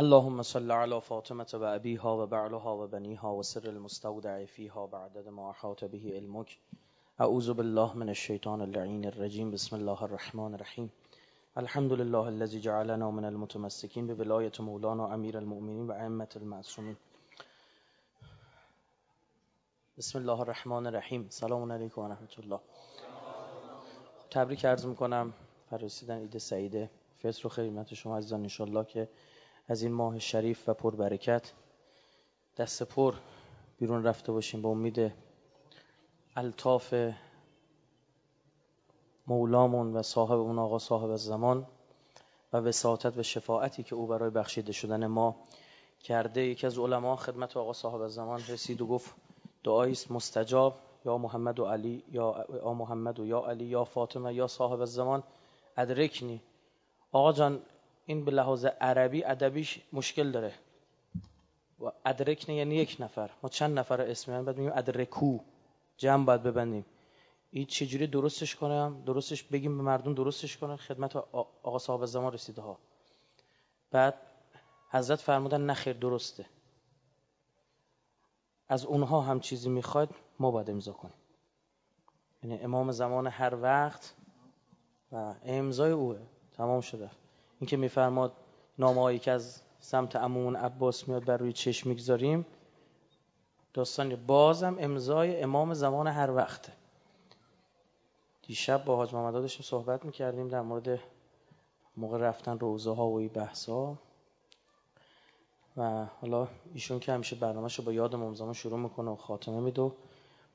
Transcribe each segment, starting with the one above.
اللهم صل على فاطمة و ابیها و بعلها و بنیها و سر المستودع فیها بعدد ما احاط به علمك. اعوذ بالله من الشیطان اللعین الرجیم بسم الله الرحمن الرحیم الحمد لله الذي جعلنا من المتمسكين بولاية مولانا امیر المؤمنین و ائمه المعصومین بسم الله الرحمن الرحیم سلام علیکم و الله. تبریک عرض می‌کنم. رسیدن عید سعیده. فطر و خدمت شما عزیزان انشالله که از این ماه شریف و پر برکت دست پر بیرون رفته باشیم با امید الطاف مولامون و صاحب اون آقا صاحب زمان و وساطت و شفاعتی که او برای بخشیده شدن ما کرده. یکی از علما خدمت آقا صاحب زمان رسید و گفت دعایی است مستجاب. یا محمد و علی یا محمد و یا علی یا فاطمه یا صاحب زمان ادرکنی. آقا جان این به لحاظ عربی ادبیش مشکل داره. و ادرکنی یعنی یک نفر. ما چند نفر اسم بعد میگیم ادرکو. جمع باید ببندیم. این چجوری درستش کنم؟ درستش بگیم به مردم درستش کنن؟ خدمت آقا صاحب زمان رسیده ها. بعد حضرت فرمودن نخیر درسته. از اونها هم چیزی می‌خواد ما باید امضا کنیم. یعنی امام زمان هر وقت و امضای اوه. تمام شده. این که میفرماد نامه‌ای که از سمت عمومون عباس میاد بر روی چشم می‌گذاریم. داستان بازم امضای امام زمان هر وقته. دیشب با حاج محمد داشتیم صحبت می‌کردیم در مورد موقع رفتن روزه ها و این بحثا و حالا ایشون که همیشه برنامهش رو با یاد امام زمان شروع می‌کنه و خاتمه میدو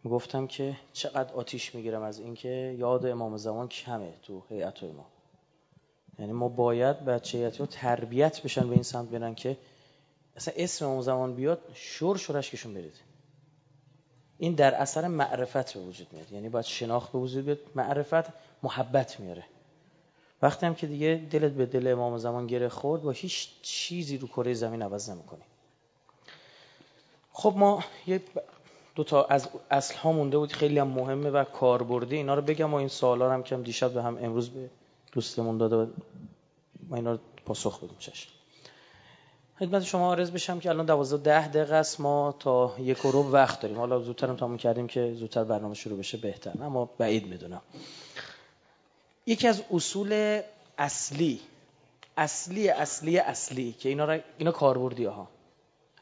می‌گفتم که چقدر آتیش می‌گیرم از اینکه یاد امام زمان کمه تو هیئت ما یعنی ما باید بچه رو تربیت بشن به این سمت برن که اصلا اسم امام زمان بیاد شور شورش کشون برید. این در اثر معرفت به وجود میاد. یعنی باید شناخت به وجود بیاد معرفت محبت میاره. وقتی هم که دیگه دلت به دل امام زمان گره خورد با هیچ چیزی رو کره زمین عوض نمی‌کنی. خب ما یه دو تا از اصل ها مونده بود خیلی هم مهمه و کاربردی. اینا رو بگم و این سوالا هم که دیشب به هم امروز به دوستمون داده ما اینا رو پاسخ بدیم چشم. خدمت شما عرض بشم که الان 12 ده دقیقه است. ما تا یک رو وقت داریم. حالا زودتر هم تموم کردیم که زودتر برنامه شروع بشه بهتر. اما بعید می‌دونم. یکی از اصول اصلی اصلی اصلی اصلی که اینا را اینا کاربردی ها.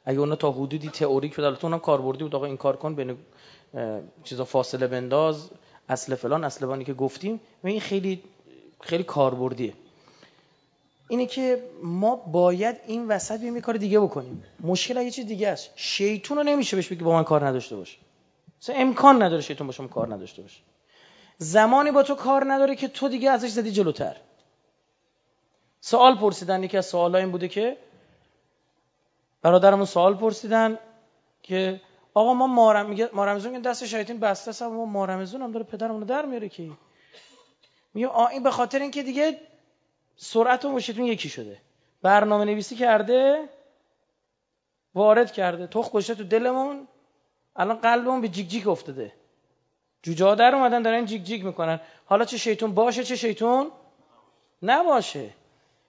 اگه اونا تا حدودی تئوریک بود البته اونم کاربردی بود. آقا این کار کن بین چیزا فاصله بنداز. اصل فلان اصل که گفتیم. و این خیلی خیلی کاربردیه. اینه که ما باید این وسط بیم کار دیگه بکنیم. مشکل یه چیز دیگه است. شیطون رو نمیشه بهش بگی با من کار نداشته باشه مثلا امکان نداره شیطون با کار نداشته باشه. زمانی با تو کار نداره که تو دیگه ازش زدی جلوتر. سوال پرسیدن یکی از سوالای این بوده که برادرمون سوال پرسیدن که آقا ما مارم میگه مارمزون دست شیطان بسته است ما مارمزون هم داره پدرمون رو در میاره که میگه این به خاطر اینکه دیگه سرعت و مشتون یکی شده. برنامه نویسی کرده وارد کرده. تخ گشته تو دلمون الان قلبمون به جیگ جیگ افتاده. جوجه در اومدن دارن جیگ جیگ می‌کنن. حالا چه شیطون باشه چه شیطون نباشه.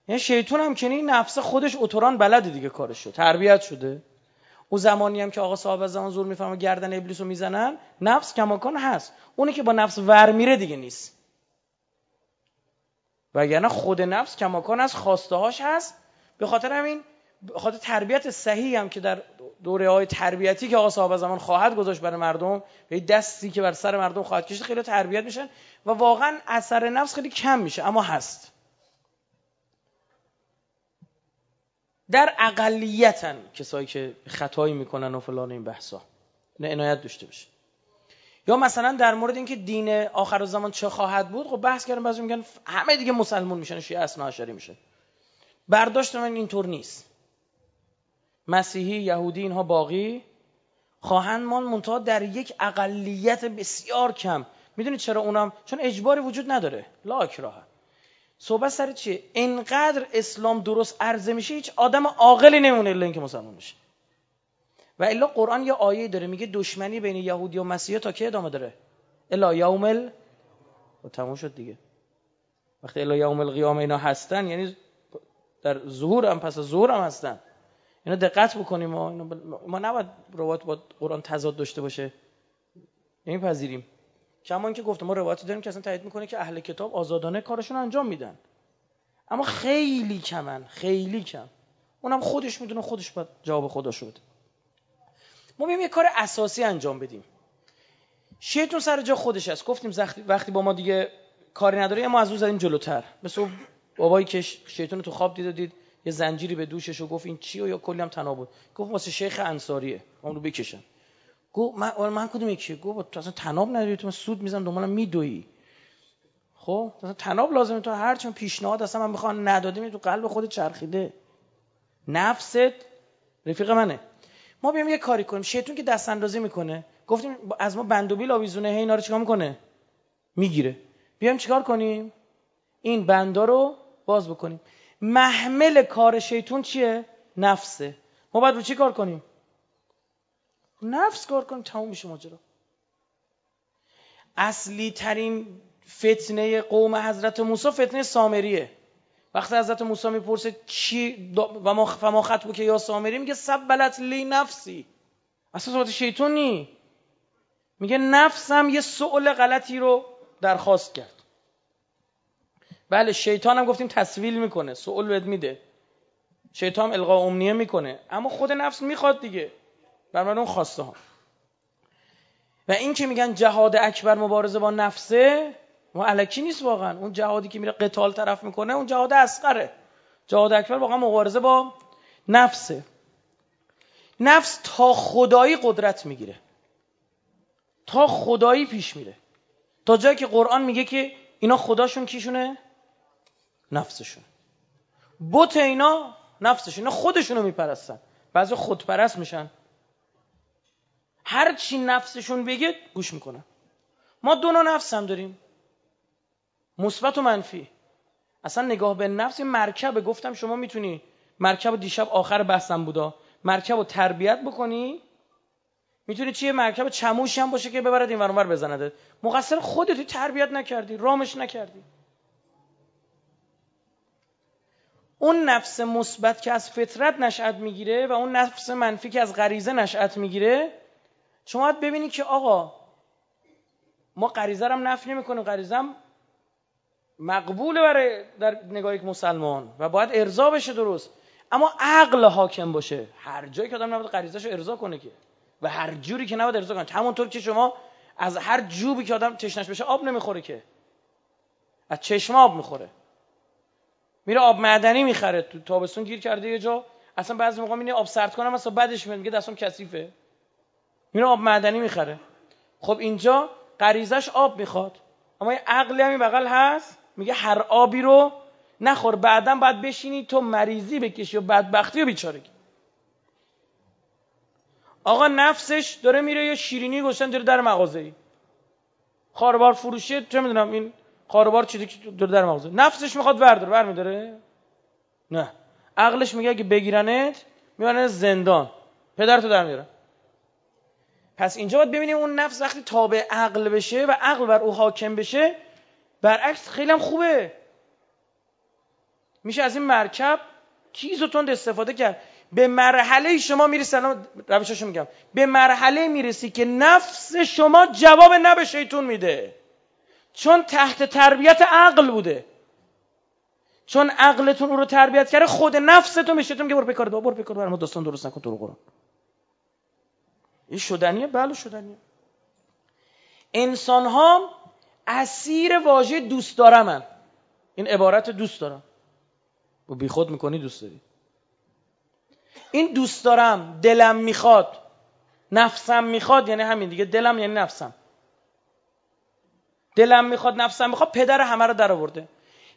یعنی شیطون هم این نفس خودش اتوران بلده دیگه کارش شد تربیت شده. او زمانی هم که آقا صاحب از زمان زور می‌فهمه گردن ابلیس رو می‌زنن نفس کماکان هست. اونی که با نفس ور میره دیگه نیست. وگرنه خود نفس کماکان از خواسته هاش هست. به خاطر همین به خاطر تربیت صحیح هم که در دوره های تربیتی که آقا صاحب زمان خواهد گذاشت برای مردم به دستی که بر سر مردم خواهد کشید خیلی تربیت میشن و واقعا اثر نفس خیلی کم میشه اما هست. در اقلیتن کسایی که خطایی می‌کنن و فلان این بحثا. نه عنایت داشته باشه. یا مثلا در مورد اینکه دین آخر زمان چه خواهد بود خب بحث کردن بعضی میگن همه دیگه مسلمون میشن شیعه اصلا عشری میشه برداشت من اینطور نیست. مسیحی یهودی اینها باقی خواهند مان منتها در یک اقلیت بسیار کم. می‌دونید چرا اونم؟ چون اجباری وجود نداره. لا اکراه. صحبت سر چیه؟ انقدر اسلام درست عرضه میشه هیچ آدم عاقلی نمونه الا اینکه مسلمان میشه و الا قرآن یه آیه داره میگه دشمنی بین یهودی و مسیحا تا کی ادامه داره؟ الا یوم ال و تموم شد دیگه. وقتی الا یوم القیامه اینا هستن یعنی در ظهور هم پس ظهور هم هستن. اینا دقت بکنیم ما. ما نباید روایت با قرآن تضاد داشته باشه. پذیریم کما اینکه گفتم ما روایتی داریم که اصلا تایید می‌کنه که اهل کتاب آزادانه کارشون انجام میدن. اما خیلی کمن خیلی کم. اونم خودش می‌دونه خودش باید جواب خدا شد ما بیم یه کار اساسی انجام بدیم. شیطون سر جا خودش هست گفتیم وقتی با ما دیگه کاری نداره ما از اون زدیم جلوتر. مثل بابایی که شیطون تو خواب دید و دید یه زنجیری به دوشش و گفت این چی و یا کلی هم تناب بود. گفت واسه شیخ انصاریه. اون رو بکشن. گفت من آره من کدوم یکی؟ گفت تو اصلا تناب نداری؟ تو من سود می‌زنم دنبالم میدوی خب؟ اصلا تناب لازمه. تو هر چون پیشنهاد اصلا من می‌خوام ندادیم تو قلب خود چرخیده. نفست رفیق منه. ما بیام یه کاری کنیم. شیطون که دست اندازی می‌کنه. گفتیم از ما بندوبیل آویزونه. هی اینا رو چیکار می‌کنه؟ می‌گیره. بیام چیکار کنیم؟ این بندا رو باز بکنیم. محمل کار شیطون چیه؟ نفسه. ما باید رو چی کار کنیم؟ نفس کار کنیم. تموم میشه ماجرا. اصلی ترین فتنه قوم حضرت موسی فتنه سامریه. وقتی حضرت موسی می‌پرسه چی و ما فما خطبو که یا سامری میگه سبلت لی نفسی. اصلا صورت شیطونی میگه نفسم یه سؤال غلطی رو درخواست کرد. بله شیطان هم گفتیم تصویل می‌کنه سؤال بهت میده. شیطان القا امنیه می‌کنه. اما خود نفس می‌خواد دیگه. بر اون خواسته ها. و این که میگن جهاد اکبر مبارزه با نفسه ما علکی نیست واقعا. اون جهادی که میره قتال طرف می‌کنه اون جهاد اسقره جهاد اکبر واقعا مبارزه با نفسه. نفس تا خدایی قدرت می‌گیره. تا خدایی پیش میره. تا جایی که قرآن میگه که اینا خداشون کیشونه؟ نفسشون. بوت اینا نفسشون. اینا خودشونو میپرستن. بعضی خودپرست میشن. هر چی نفسشون بگه گوش می‌کنن. ما دو نفس هم داریم. مثبت و منفی. اصلا نگاه به نفس مرکب گفتم شما می‌تونی مرکب دیشب آخر بحثم بودا. مرکب رو تربیت بکنی. می‌تونی چیه؟ مرکب چموشی هم باشه که ببرد این ورانور بزنده. مقصر خودتی تربیت نکردی رامش نکردی. اون نفس مثبت که از فطرت نشأت می‌گیره و اون نفس منفی که از غریزه نشأت می‌گیره شما باید ببینید که آقا ما غریزه رو نفی نمی‌کنیم. غریزه هم مقبوله برای در نگاه یک مسلمان و باید ارضا بشه درست. اما عقل حاکم باشه. هر جایی که آدم نباید غریزه‌شو ارضا کنه که. و هر جوری که نباید ارضا کنه. همونطور که شما از هر جوبی که آدم تشنش بشه آب نمی‌خوره که. از چشم آب می‌خوره. میره آب معدنی می‌خره. تو تابستون گیر کرده یه جا. اصلا بعضی موقع میره آب سرد کنم اصلا بعدش میگه دستم کثیفه. میره آب معدنی می‌خره. خب اینجا غریزش آب می‌خواد. اما یه عقلی همین بغل هست. میگه هر آبی رو نخور بعدا باید بشینی تو مریضی بکشی و بدبختی و بیچارگی آقا نفسش داره میره یه شیرینی گوشتن داره در مغازه ای. خاربار فروشی چه می‌دونم این خاربار چیزی که داره در مغازه. نفسش می‌خواد ورداره. ور میداره نه. عقلش میگه اگه بگیرنت می‌برن زندان. پدرتو در میارن پس اینجا باید ببینیم اون نفس وقتی تابع عقل بشه و عقل بر او حاکم بشه برعکس خیلی هم خوبه. میشه از این مرکب چیز و تند استفاده کرد؟ به مرحله شما می‌رسی الان میگم. به مرحله می‌رسی که نفس شما جواب نه به شیطون میده. چون تحت تربیت عقل بوده. چون عقلتون او رو تربیت کرده خود نفستون به شیطون میگه برو بکار برو بکار برام داستان درست نکن تو قرآن. این شدنیه؟ بله شدنیه. انسان ها اسیر واژه دوست دارم این عبارت دوست دارم. و بی خود می‌کنی دوست داری. این دوست دارم دلم می‌خواد. نفسم می‌خواد یعنی همین دیگه. دلم یعنی نفسم. دلم می‌خواد نفسم می‌خواد پدر همه رو در آورده.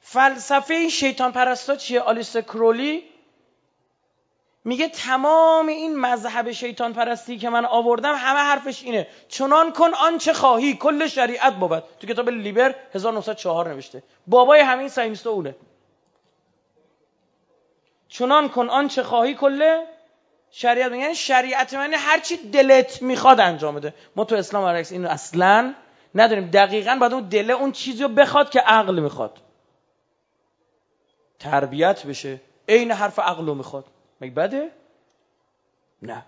فلسفه این شیطان پرستا چیه؟ آلیس کرولی میگه تمام این مذهب شیطان پرستی که من آوردم همه حرفش اینه. چنان کن آنچه خواهی کل شریعت بود. تو کتاب لیبر 1904 نوشته. بابای همین ساینستا اونه. چنان کن آنچه خواهی کل شریعت. یعنی شریعت من هر چی دلت می‌خواد انجام بده. ما تو اسلام برعکس اینو اصلا نداریم. دقیقا باید اون دله اون چیزی رو بخواد که عقل می‌خواد. تربیت بشه. عین حرف عقلو می‌خواد. مگه بده؟ نه.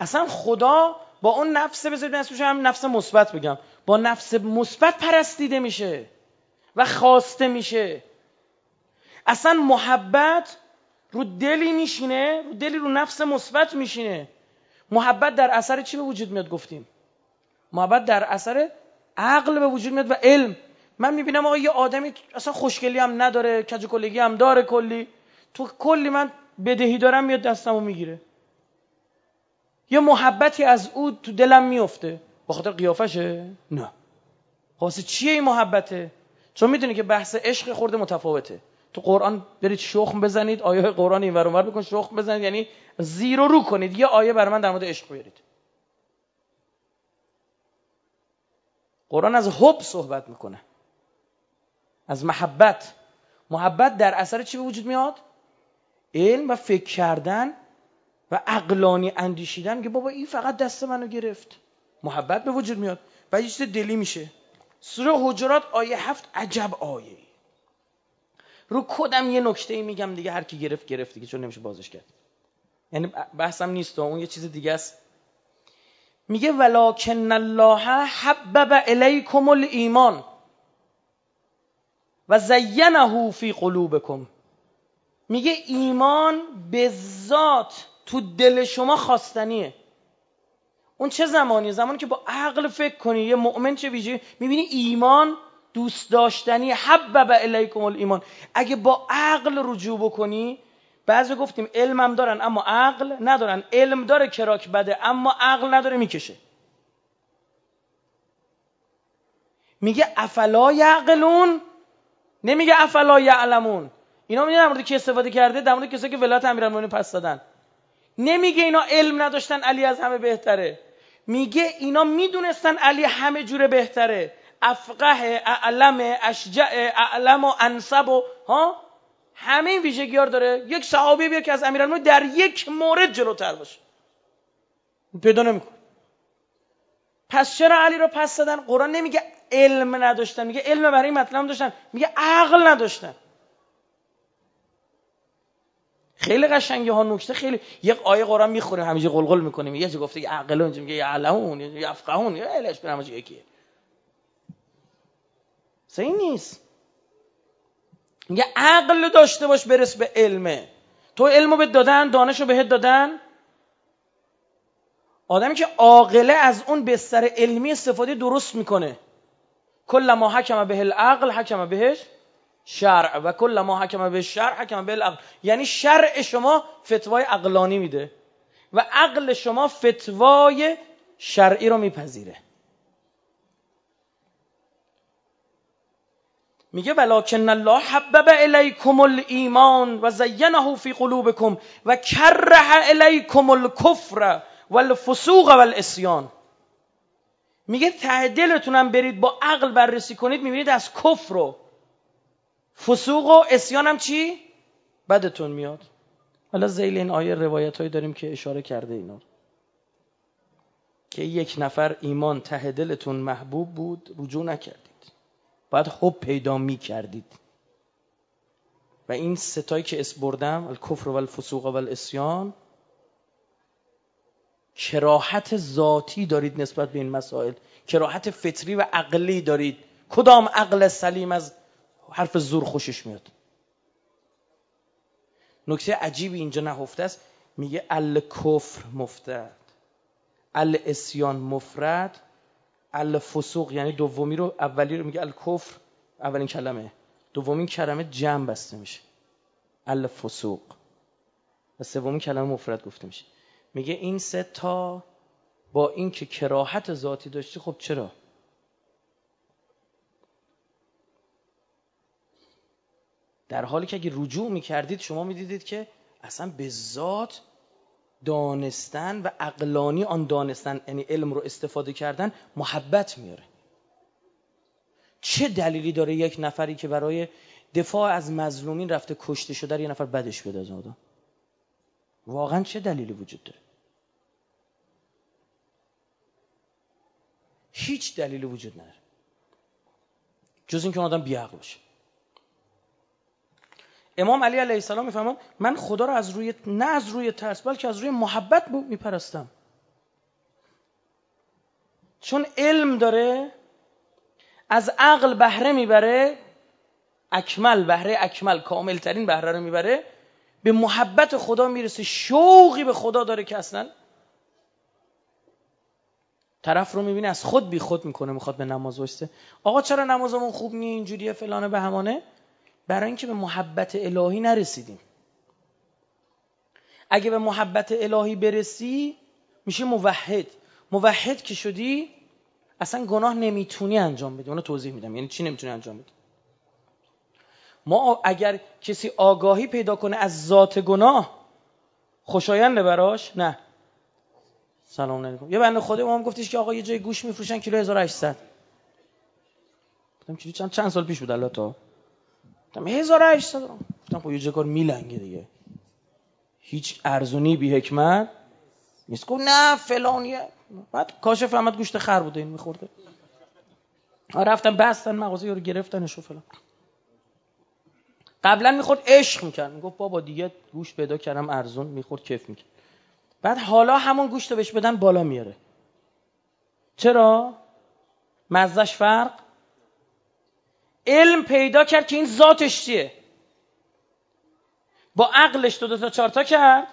اصلا خدا با اون نفس بذارید اسمش هم نفس مثبت بگم. با نفس مثبت پرستیده میشه و خواسته میشه. اصلا محبت رو دلی میشینه رو دلی رو نفس مثبت میشینه. محبت در اثر چی به وجود میاد گفتیم؟ محبت در اثر عقل به وجود میاد و علم. من می‌بینم آقا یه آدمی اصلا خوشگلی هم نداره کج کلگی هم داره کلی. تو کلی من بدهی دارم میاد دستمو می‌گیره. یه محبتی از او تو دلم میفته با خاطر قیافشه؟ نه. واسه چیه این محبته؟ چون می‌دونی که بحث عشق خورده متفاوته. تو قرآن برید شخم بزنید آیه قرآن این ور بکن شخم بزنید یعنی زیر و رو کنید. یه آیه برای من در مورد عشق بیارید. قرآن از حب صحبت می‌کنه. از محبت. محبت در اثر چی به وجود میاد؟ علم و فکر کردن و عقلانی اندیشیدن که بابا این فقط دست منو گرفت. محبت به وجود میاد. و یه دلی میشه. سوره حجرات آیه هفت عجب آیه. رو کدم یه نکته میگم دیگه هر کی گرفت گرفت دیگه چون نمیشه بازش کرد. یعنی بحثم نیست اون یه چیز دیگه است. میگه ولکن الله حبب الیکم الایمان. و زینه فی قلوبکم. میگه ایمان به ذات تو دل شما خواستنیه. اون چه زمانی زمانی که با عقل فکر کنی یه مؤمن چه ویژه می‌بینی ایمان دوست داشتنی. حبب الیکم الایمان. اگه با عقل رجوع بکنی بعضی گفتیم علمم دارن اما عقل ندارن. علم داره کراک بده اما عقل نداره می‌کشه. میگه افلا یعقلون؟ نمیگه افلا یعلمون. اینا میگه در مورد کی استفاده کرده؟ در مورد کسایی که ولایت امیرالمومنین پس دادن. نمیگه اینا علم نداشتن علی از همه بهتره. میگه اینا می‌دونستن علی همه جوره بهتره. افقه اعلم اشجع اعلم و انصب و ها؟ همه این ویژگی داره. یک صحابی بیاد که از امیرالمومنین در یک مورد جلوتر باشه. پیدا نمی‌کنه. پس چرا علی رو پس دادن؟ قرآن نمیگه علم نداشتن. میگه علم برای مطلب داشتن. میگه عقل نداشتن. خیلی قشنگه ها نکته خیلی. یک آیه قرآن می‌خوریم همیشه قلقل می‌کنیم. یه چه گفته عقل اونجا میگه یعلمون یفقهون یا الهش به همه یکیه این نیست. میگه عقل داشته باش برس به علمه. تو علمو به دادن دانشو بهت دادن. آدمی که عاقله از اون بستر علمی استفاده درست می‌کنه. کل ما حکم به العقل حکم بهش شرع و کل ما حکم به شرع حکم به العقل. یعنی شرع شما فتوای عقلانی میده و عقل شما فتوای شرعی رو میپذیره. میگه ولکن الله حبب الیکم الایمان و زینه فی قلوبکم و کره الیکم الکفر والفسوق والعصیان میگه ته دلتونم برید با عقل بررسی کنید می‌بینید از کفر و فسوق و اسیان هم چی؟ بدتون میاد. حالا زیل این آیه روایت هایی داریم که اشاره کرده اینا. که یک نفر ایمان ته دلتون محبوب بود رجوع نکردید. باید حب پیدا می کردید و این ستایی که اسبردم الکفر و الفسوق و الاسیان کراحت ذاتی دارید نسبت به این مسائل. کراحت فطری و عقلی دارید. کدام عقل سلیم از حرف زور خوشش میاد؟ نکته عجیبی اینجا نهفته است. میگه الکفر مفتد الاسیان مفرد. الفسوق یعنی دومی رو اولی رو میگه الکفر. اولین کلمه. دومین کلمه جمع بسته میشه. الفسوق. و سومین کلمه مفرد گفته میشه. میگه این سه تا با اینکه کراهت ذاتی داشتی خب چرا؟ در حالی که اگه رجوع می‌کردید شما می‌دیدید که اصلا به ذات دانستن و اقلانی آن دانستن یعنی علم رو استفاده کردن محبت میاره. چه دلیلی داره یک نفری که برای دفاع از مظلومین رفته کشته شده یه نفر بدش بده از آدم؟ واقعا چه دلیلی وجود داره؟ هیچ دلیلی وجود نداره. جز اینکه اون آدم بیعقل باشه. امام علی علیه السلام می‌فهمم من خدا رو از روی نه از روی ترس بلکه از روی محبت میپرستم. چون علم داره از عقل بهره می‌بره اکمل بهره اکمل کامل ترین بهره رو می‌بره. به محبت خدا می‌رسه شوقی به خدا داره که اصلا طرف رو می‌بینه از خود بی خود می‌کنه می‌خواد به نماز وایسته آقا چرا نمازمون خوب نی اینجوریه فلانه به همانه. برای اینکه به محبت الهی نرسیدیم. اگه به محبت الهی برسی میشه موحد. موحد که شدی اصلا گناه نمی‌تونی انجام بدی. اونو توضیح میدم. یعنی چی نمی‌تونی انجام بدی؟ ما اگر کسی آگاهی پیدا کنه از ذات گناه خوشاینده براش؟ نه. سلام علیکم. یه بنده خدا هم گفتیش که آقا یه جای گوش میفروشن کیلو 1800 گفتم چند چند سال پیش بود الله تا گفتم 1800 گفتم خب یه جای میلنگه دیگه. هیچ ارزونی بی حکمت نیست. گفت نه فلانیه. بعد کاشف احمد گوشت خر بوده این میخورده. رفتن بستن مغازه رو گرفتنش و فلان. قبلا می‌خورد عشق می‌کرد. می‌گفت بابا دیگه گوشت پیدا کردم ارزون می‌خورد کف می‌کرد. بعد حالا همون گوشت رو بهش بدن بالا میاره چرا؟ مزش فرق؟ علم پیدا کرد که این ذاتش چیه؟ با عقلش دو, دو تا چارتا کرد.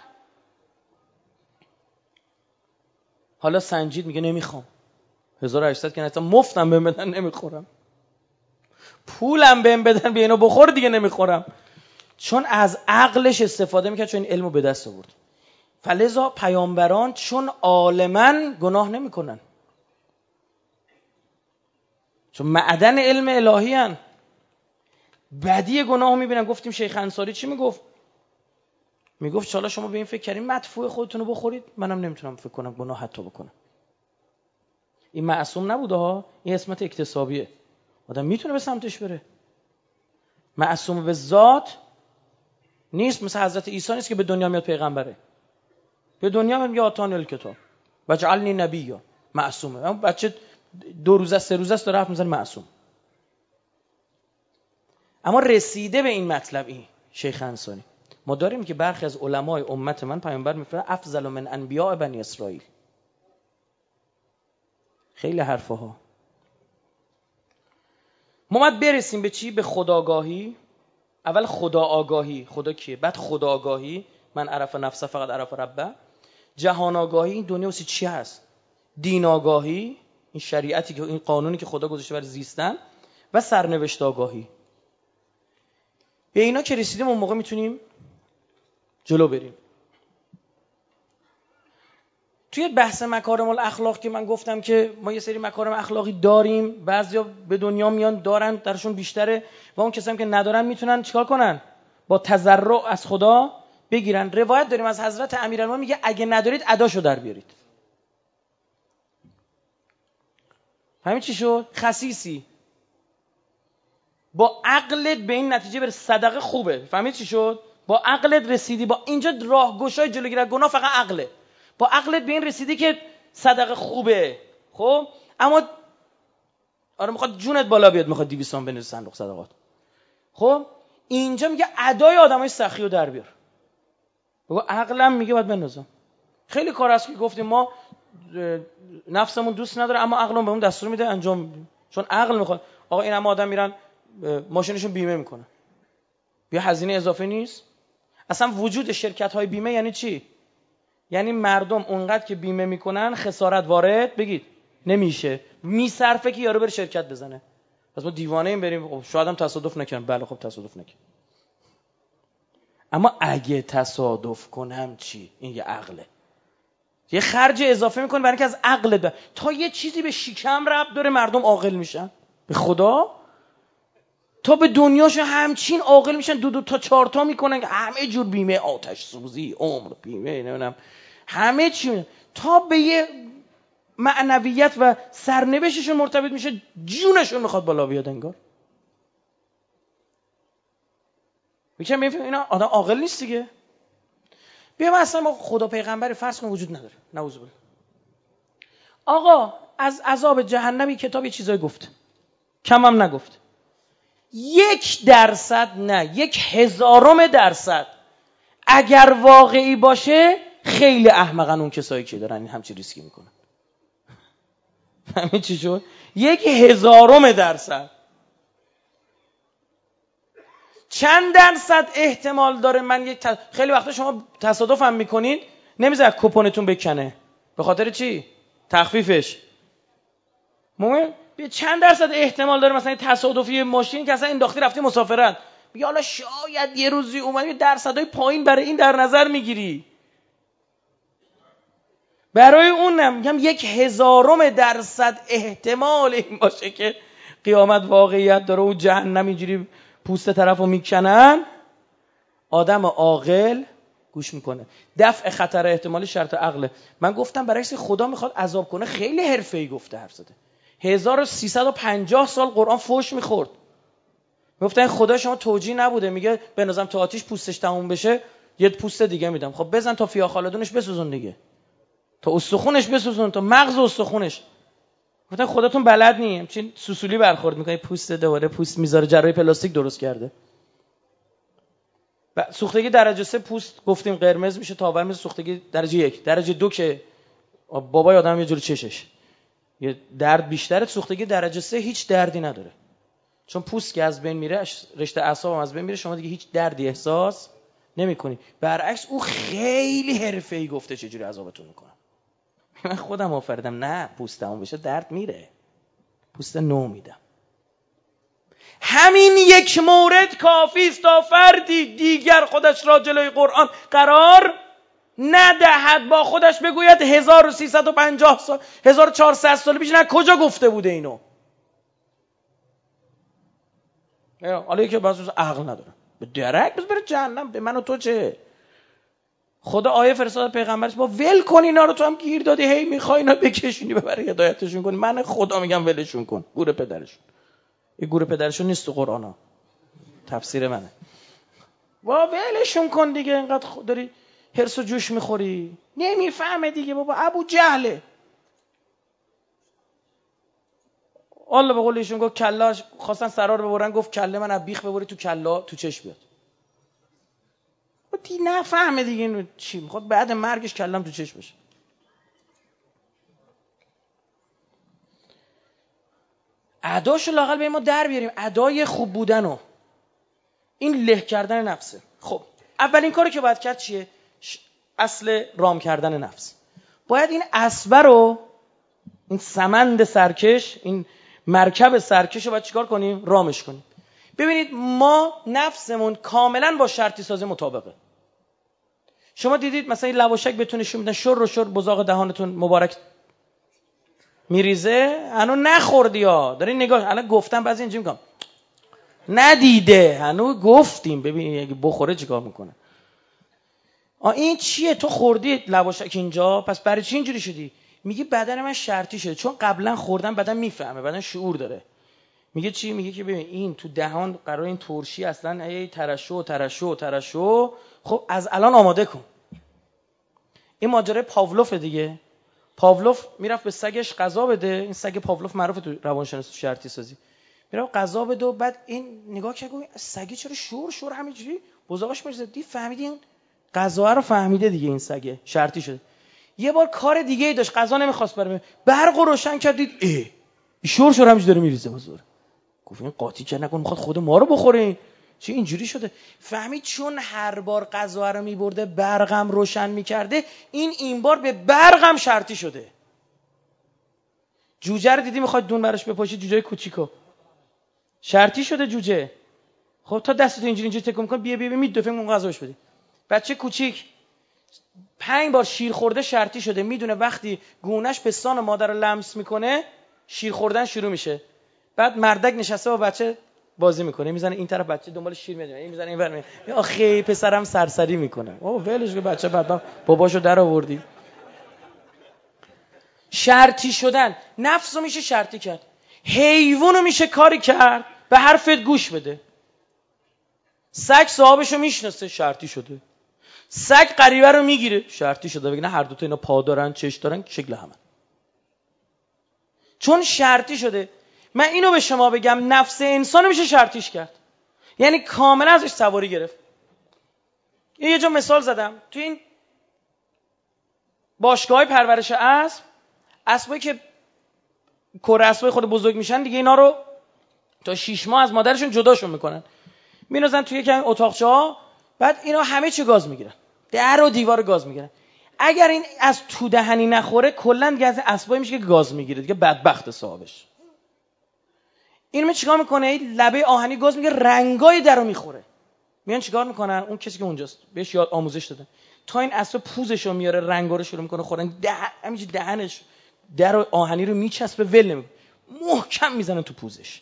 حالا سنجید میگه نمی‌خوام. 1800 که نتا مفتم بهم بدن نمی‌خورم پولم بهم بدن بیا اینو بخور دیگه نمی‌خورم. چون از عقلش استفاده می‌کرد چون این علمو به دست آورد. فلزا پیامبران چون عالما گناه نمی‌کنن. چون معدن علم الهی هن. بدی گناه می‌بینن. گفتیم شیخ انصاری چی می‌گفت؟ می‌گفت چالا شما به این فکر کردین مدفوع خودتون رو بخورید. منم نمی‌تونم فکر کنم گناه حتی بکنم. این معصوم نبوده ها؟ این اسمت اکتسابیه. آدم می‌تونه به سمتش بره. معصوم به ذات نیست مثل حضرت عیسی نیست که به دنیا میاد پیغمبره. به دنیا میاد آتان الکتاب. و جعلنی نبی یا معصومه اما بچه دو روزه سه روزه است داره حرف می‌زنه معصوم. اما رسیده به این مطلب این شیخ انسانی ما داریم که برخی از علمای امت من پیامبر میفرن افضل من انبیاء بنی اسرائیل. خیلی حرفه ها ما باید برسیم به چی؟ به خداگاهی. اول خدا آگاهی خدا کیه؟ بعد خدا آگاهی من عرف نفسه فقط عرف ربه. جهان آگاهی این دنیا واسه چی هست؟ دین آگاهی این شریعتی که این قانونی که خدا گذاشته برای زیستن و سرنوشت آگاهی به اینا که رسیدیم اون موقع می‌تونیم جلو بریم. توی بحث مکارم الاخلاق که من گفتم که ما یه سری مکارم اخلاقی داریم بعضیا به دنیا میان دارن درشون بیشتره و اون کسایی که ندارن می‌تونن چیکار کنن؟ با تضرع از خدا بگیرن. روایت داریم از حضرت امیرالمومنین میگه اگه ندارید اداشو در بیارید. همین چی شد؟ خصیصی. با عقلت به این نتیجه بر صدقه خوبه. فهمید چی شد؟ با عقلت رسیدی با اینجا راهگشای جلوگیری از گناه فقط عقله. با عقلت به این رسیدی که صدقه خوبه. خب؟ اما آره می‌خواد جونت بالا بیاد می‌خواد 200 تومن بنویس صندوق صدقات. خب؟ اینجا میگه ادای آدمای سخی رو در بیار. بگو عقلم میگه باید بندازم. خیلی کار هست که گفتیم ما نفسمون دوست نداره اما عقلمون بهمون دستور میده انجام چون عقل می‌خواد. آقا این هم آدم میرن ماشینشون بیمه می‌کنه بیا هزینه اضافه نیست. اصلا وجود شرکت های بیمه یعنی چی؟ یعنی مردم اونقدر که بیمه می‌کنن خسارت وارد بگید نمیشه. میصرفه که یارو بره شرکت بزنه. پس ما دیوانه این بریم. خب شاید هم تصادف نکنم بله خب تصادف نکنم اما اگه تصادف کنم چی؟ این یه عقله. یه خرج اضافه می‌کنه برای اینکه از عقل تا یه چیزی به شکم رب داره مردم عاقل میشن. به خدا؟ تا به دنیاش همچین عاقل میشن دو دو تا چهار تا می‌کنن همه جور بیمه آتش سوزی عمر بیمه نمی‌دونم. همه چی. تا به یه معنویت و سرنوشتشون مرتبط میشه جونشون می‌خواد بالا بیاد انگار. میگم ببین اینا آدم عاقل نیست دیگه. بیا اصلا ما خدا پیغمبر فرض کن وجود نداره. نعوذ بالله. آقا از عذاب جهنمی کتاب یه چیزایی گفت. کم هم نگفت. یک درصد نه یک هزارم درصد. اگر واقعی باشه خیلی احمقن اون کسایی که دارن این همچی ریسکی می‌کنن. همین چی شد؟ یک هزارم درصد. چند درصد احتمال داره من یک خیلی وقتا شما تصادف هم می‌کنین نمیذار کپونتون بکنه. به خاطر چی؟ تخفیفش. مهم؟ چند درصد احتمال داره مثلا تصادفی ماشین که اصلا انداختی رفتی مسافرت میگه حالا شاید یه روزی اومدی درصدهای پایین برای این در نظر می‌گیری. برای اونم میگم یک هزارم درصد احتمال این باشه که قیامت واقعیت داره. و جهنم اینجوری پوست طرف رو می‌کنن. آدم عاقل گوش می‌کنه. دفع خطر احتمالی شرط عقله. من گفتم برای خدا می‌خواد عذاب کنه. خیلی حرفه‌ای گفته حرف زده. 1350 سال قرآن فوش می‌خورد. گفتن خدا شما توجیه نبوده. میگه به نظرم تا آتیش پوستش تموم بشه یه پوست دیگه میدم. خب بزن تا فیا خالدونش بسوزون دیگه. تا استخونش بسوزون تا مغز استخونش. گفتن خداتون بلد نیم چین سوسولی برخورد می‌کنه. پوست دوباره پوست می‌ذاره. جراحی پلاستیک درست کرده. سوختگی درجه سه پوست گفتیم قرمز میشه تاور میشه سوختگی درجه یک. درجه دو که بابای آدم یه جور چشش. یه درد بیشتره سوختگی درجه سه هیچ دردی نداره. چون پوست که از بین میره رشته اعصاب از بین میره شما دیگه هیچ دردی احساس نمی‌کنی. برعکس او خیلی حرفه‌ای گفته چجوری عذابتون می‌کنم من خودم آفردم نه پوستمون بشه درد میره پوست نو میدم. همین یک مورد کافی است تا فردی دیگر خودش را جلوی قرآن قرار ندهد با خودش بگوید 1350 سال 1400 سال پیش نه کجا گفته بوده اینو؟ حالا یکی بعضی عقل نداره. به درک بس بره جهنم به من و تو چه؟ خدا آیه فرستاد پیغمبرش با ول کن اینا رو تو هم گیر دادی هی می‌خوای اینا بکشونی ببری هدایتشون کنی. من خدا میگم ولشون کن گور پدرشون. یه گور پدرشون نیست تو قرآن ها. تفسیر منه. با ولشون کن دیگه اینقدر داری هرس و جوش می‌خوری؟ نمی‌فهمه دیگه بابا. ابو جهله. الله به قول ایشون گفت کلاش خواستن سرار ببرن گفت کله من بیخ ببری تو کلا تو چش بیاد. دی نفهمه دیگه اینو چی می‌خواد. بعد مرگش کلم تو چش بشه اداشو لاقل به ما در بیاریم. ادای خوب بودن این له کردن نفسه. خب اولین کاری که باید کرد چیه؟ اصل رام کردن نفس. باید این اسبه رو این سمند سرکش این مرکب سرکش رو باید چیکار کنیم؟ رامش کنیم. ببینید ما نفسمون کاملا با شرطی سازی مطابقه. شما دیدید مثلا این لواشک بتونه شون میدن شر و شر بزاق دهانتون مبارک میریزه؟ هنو نخوردی ها. داری نگاه الان گفتم بعضی اینجا میگم. ندیده. هنو گفتیم. ببین اگه بخوره چیکار می‌کنه؟ آ این چیه؟ تو خوردی لواشک اینجا؟ پس برای چی اینجوری شدی؟ میگه بدن من شرطی شده. چون قبلا خوردن بدن می‌فهمه بدن شعور داره. میگه چی؟ میگه که ببین این تو دهان قرار این ترشی اصلا ای ترشو ترشو ترشو خب از الان آماده کن. این ماجرای پاولوف دیگه. پاولوف می‌رفت به سگش غذا بده. این سگ پاولوف معروف تو روانشناسی شرطی سازی. می‌رفت غذا بده و بعد این نگاه کرد سگی چرا شور شور همینجوری؟ بزاقش میرزه دی فهمیدی این غذا رو فهمیده دیگه این سگه. شرطی شده. یه بار کار دیگه ای داشت. غذا نمی‌خواست بره برق روشن کردید ای شور شور همینجوری داره میریزه بزرگ. گفت این قاطی چه نکن می‌خواد خود ما رو بخوره. چه اینجوری شده؟ فهمید چون هر بار غذا رو میبرده برقم روشن می‌کرده این این بار به برقم شرطی شده. جوجه رو دیدی می‌خواد دون براش بپاشی جوجه کوچیکو. شرطی شده جوجه. خب تا دستتو اینجوری اینجوری تکون کن بیا بیا بیا میدوفه اون غذاش بده بچه کوچیک. پنج بار شیر خورده شرطی شده. می‌دونه وقتی گونش پستان مادر رو لمس می‌کنه شیر خوردن شروع میشه. بعد مردک نشسته با بچه بازی می‌کنه. می‌زنه این طرف بچه دنبال شیر میاد این می‌زنه این ور آخه پسرم سرسری می‌کنه. او ولش که بچه بعد باباشو در آوردی. شرطی شدن. نفس رو میشه شرطی کرد. حیوان رو میشه کاری کرد. به حرفت گوش بده. سگ صاحبشو می‌شناسه. شرطی شده. سگ غریبه رو می‌گیره. شرطی شده بگه نه هر دوتا اینا پا دارن چش دارن شکل همه. چون شرطی شده. من اینو به شما بگم نفس انسان میشه شرطیش کرد. یعنی کاملا ازش سواری گرفت. یه جا مثال زدم. تو این باشگاه پرورش اسب اسبایی که کره اسبای خود بزرگ میشن دیگه اینا رو تا شیش ماه از مادرشون جداشون می‌کنن. مینازن توی یک اتاقچه ها بعد اینا همه چی گاز می‌گیرن. در و دیوار گاز می‌گیرن. اگر این از تو دهنی نخوره کلا دیگه از اسبایی میشه که گاز می‌گیره دیگه بدبخت صاحبش. این چیکار می‌کنه؟ لبه آهنی گاز میگه رنگای درو می‌خوره. میان چیکار می‌کنن؟ اون کسی که اونجاست. بهش یاد آموزش دادن تا این اسب پوزش رو میاره رنگا رو شروع می‌کنه خوردن. ده همینجوری دهنش. در آهنی رو میچسبه ول نمی‌کنه محکم می‌زنن تو پوزش.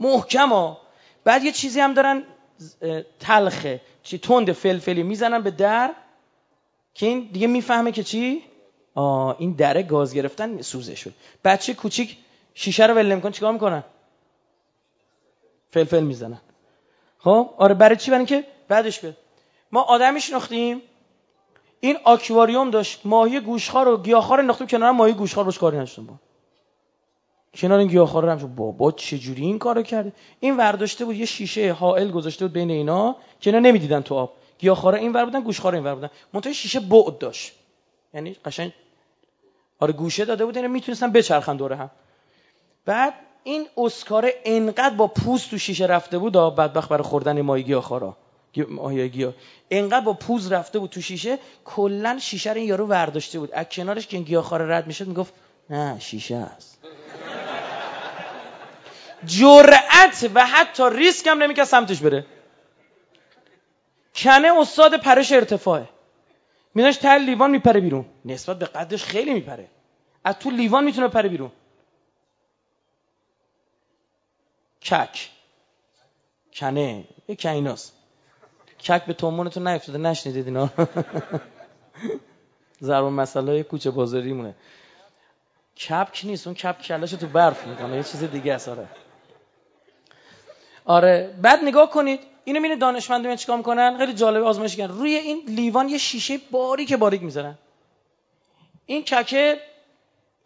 محکم ها. بعد یه چیزی هم دارن تلخه. چی؟ تند فلفلی می‌زنن به در. که این دیگه می‌فهمه که چی؟ آه این دره گاز گرفتن سوزش شد. بچه کوچیک شیشه رو ول نمی‌کنه. چیکار می‌کنن فلفل می‌زنن خب؟ آره برای چی؟ برای اینکه بعدش بیاد ما آدمی شناختیم. این آکواریوم داشت ماهی گوشخوار و گیاهخوار انداختیم کنار ماهی گوشخوار باش کاری نشدم کنار این گیاهخوار هم بابا چجوری این کارو کرده؟ این ورداشته بود یه شیشه حائل گذاشته بود بین اینا که اینا نمی‌دیدن تو آب. گیاهخوار این ور بودن گوشخوار این ور بودن. منتها شیشه بعد داشت. یعنی قشنگ آره گوشه داده بود اینا می‌تونستن بچرخن دوره هم. بعد این اسکار انقدر با پوست تو شیشه رفته بود بدبخت برای خوردن ماهی گیاهخوارا ماهی گیاه. انقدر با پوز رفته بود تو شیشه کلا شیشه رو این یارو ورداشته بود. از کنارش که این گیاهخوار رد می‌شد می‌گفت نه شیشه است. جرأت و حتی ریسک هم نمی‌کرد سمتش بره. کنه استاد پرش ارتفاعه. میداش تل لیوان میپره بیرون. نسبت به قدش خیلی میپره. از تو لیوان می‌تونه پره بیرون. کک. کنه. یه کیناست. کک به تومونتون نیفتاده. نشنیدید اینا؟ ضرب مسئله کوچه بازاری مونه کپک نیست. اون کپ کلش تو برف می‌کنه. یه چیز دیگه است آره. آره. بعد نگاه کنید اینو میره دانشمند میان چیکار می‌کنن؟ خیلی جالب آزمایش کردن روی این لیوان یه شیشه باریک باریک می‌ذارن. این ککه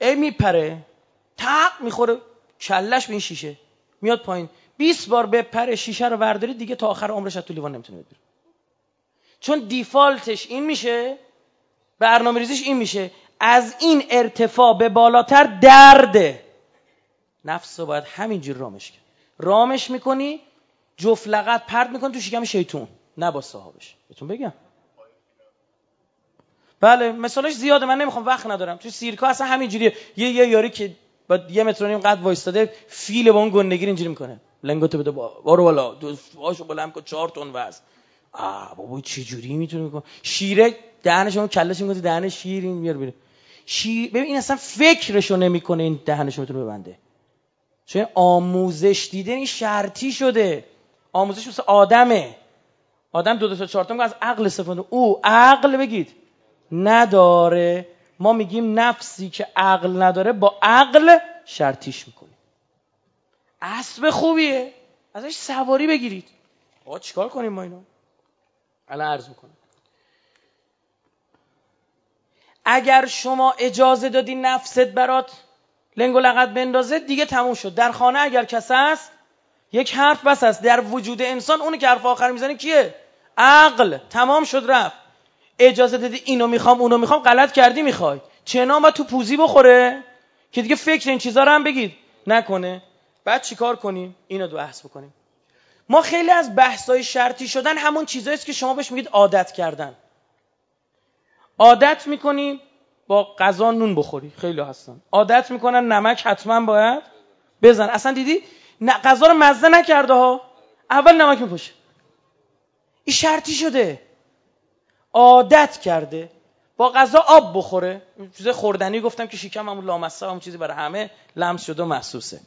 ای میپره تق می‌خوره کلش به این شیشه. میاد پایین. 20 بار بپره شیشه رو ورداری دیگه تا آخر عمرش از تو لیوان نمی‌تونه بده چون دیفالتش این میشه برنامه ریزیش این میشه. از این ارتفاع به بالاتر درده. نفس رو باید همینجور رامش کرد رامش می‌کنی جفت لغت پرد می‌کنی تو شکم شیطون. نه با صاحبش بهتون بگم. بله مثالش زیاده. من نمی‌خوام وقت ندارم. تو سیرکا اصلا همینجوریه. یه یه یاری که با یه متر نیم قد وایستاده فیل با اون گندگی اینجوری می‌کنه. لنگوتو بده بارو بالا. دو واشو بلند کن. 4 تن وزن. آ بابا چه جوری می‌تونه بکنه شیره دهنش اون کلش میگه دهن شیر این میار بیره شیر ببین این اصلا فکرشو نمی‌کنه این دهنش می‌تونه ببنده. چون آموزش دیده این شرطی شده. آموزش مثل آدمه. آدم دو تا چهار تا از عقل استفاده. او عقل بگید. نداره. ما میگیم نفسی که عقل نداره با عقل شرطیش می‌کنیم. اسب خوبیه. ازش سواری بگیرید. آقا چیکار کنیم ما اینو؟ الان عرض می‌کنم. اگر شما اجازه دادی نفست برات لنگ و لغت بندازه دیگه تموم شد. در خانه اگر کس هست یک حرف بس است در وجود انسان اونی که حرف آخر می‌زنه کیه؟ عقل. تمام شد رفت. اجازه دادی اینو می‌خوام اونو می‌خوام غلط کردی می‌خوای. چنان با تو پوزی بخوره که دیگه فکر این چیزا رو هم بگید. نکنه. بعد چیکار کنیم؟ اینو دو بحث بکنیم. ما خیلی از بحثای شرطی شدن همون چیزایی که شما بهش میگید عادت کردن. عادت می‌کنیم با غذا نون بخوری. خیلی هستن. عادت می‌کنن نمک حتما باید بزن. اصلا دیدی؟ غذا رو مزه نکرده ها. اول نمک میپاشه این شرطی شده. عادت کرده. با غذا آب بخوره. چیز خوردنی گفتم که شکم همون لامسته همون چیزی برای همه لمس شده و محسوسه.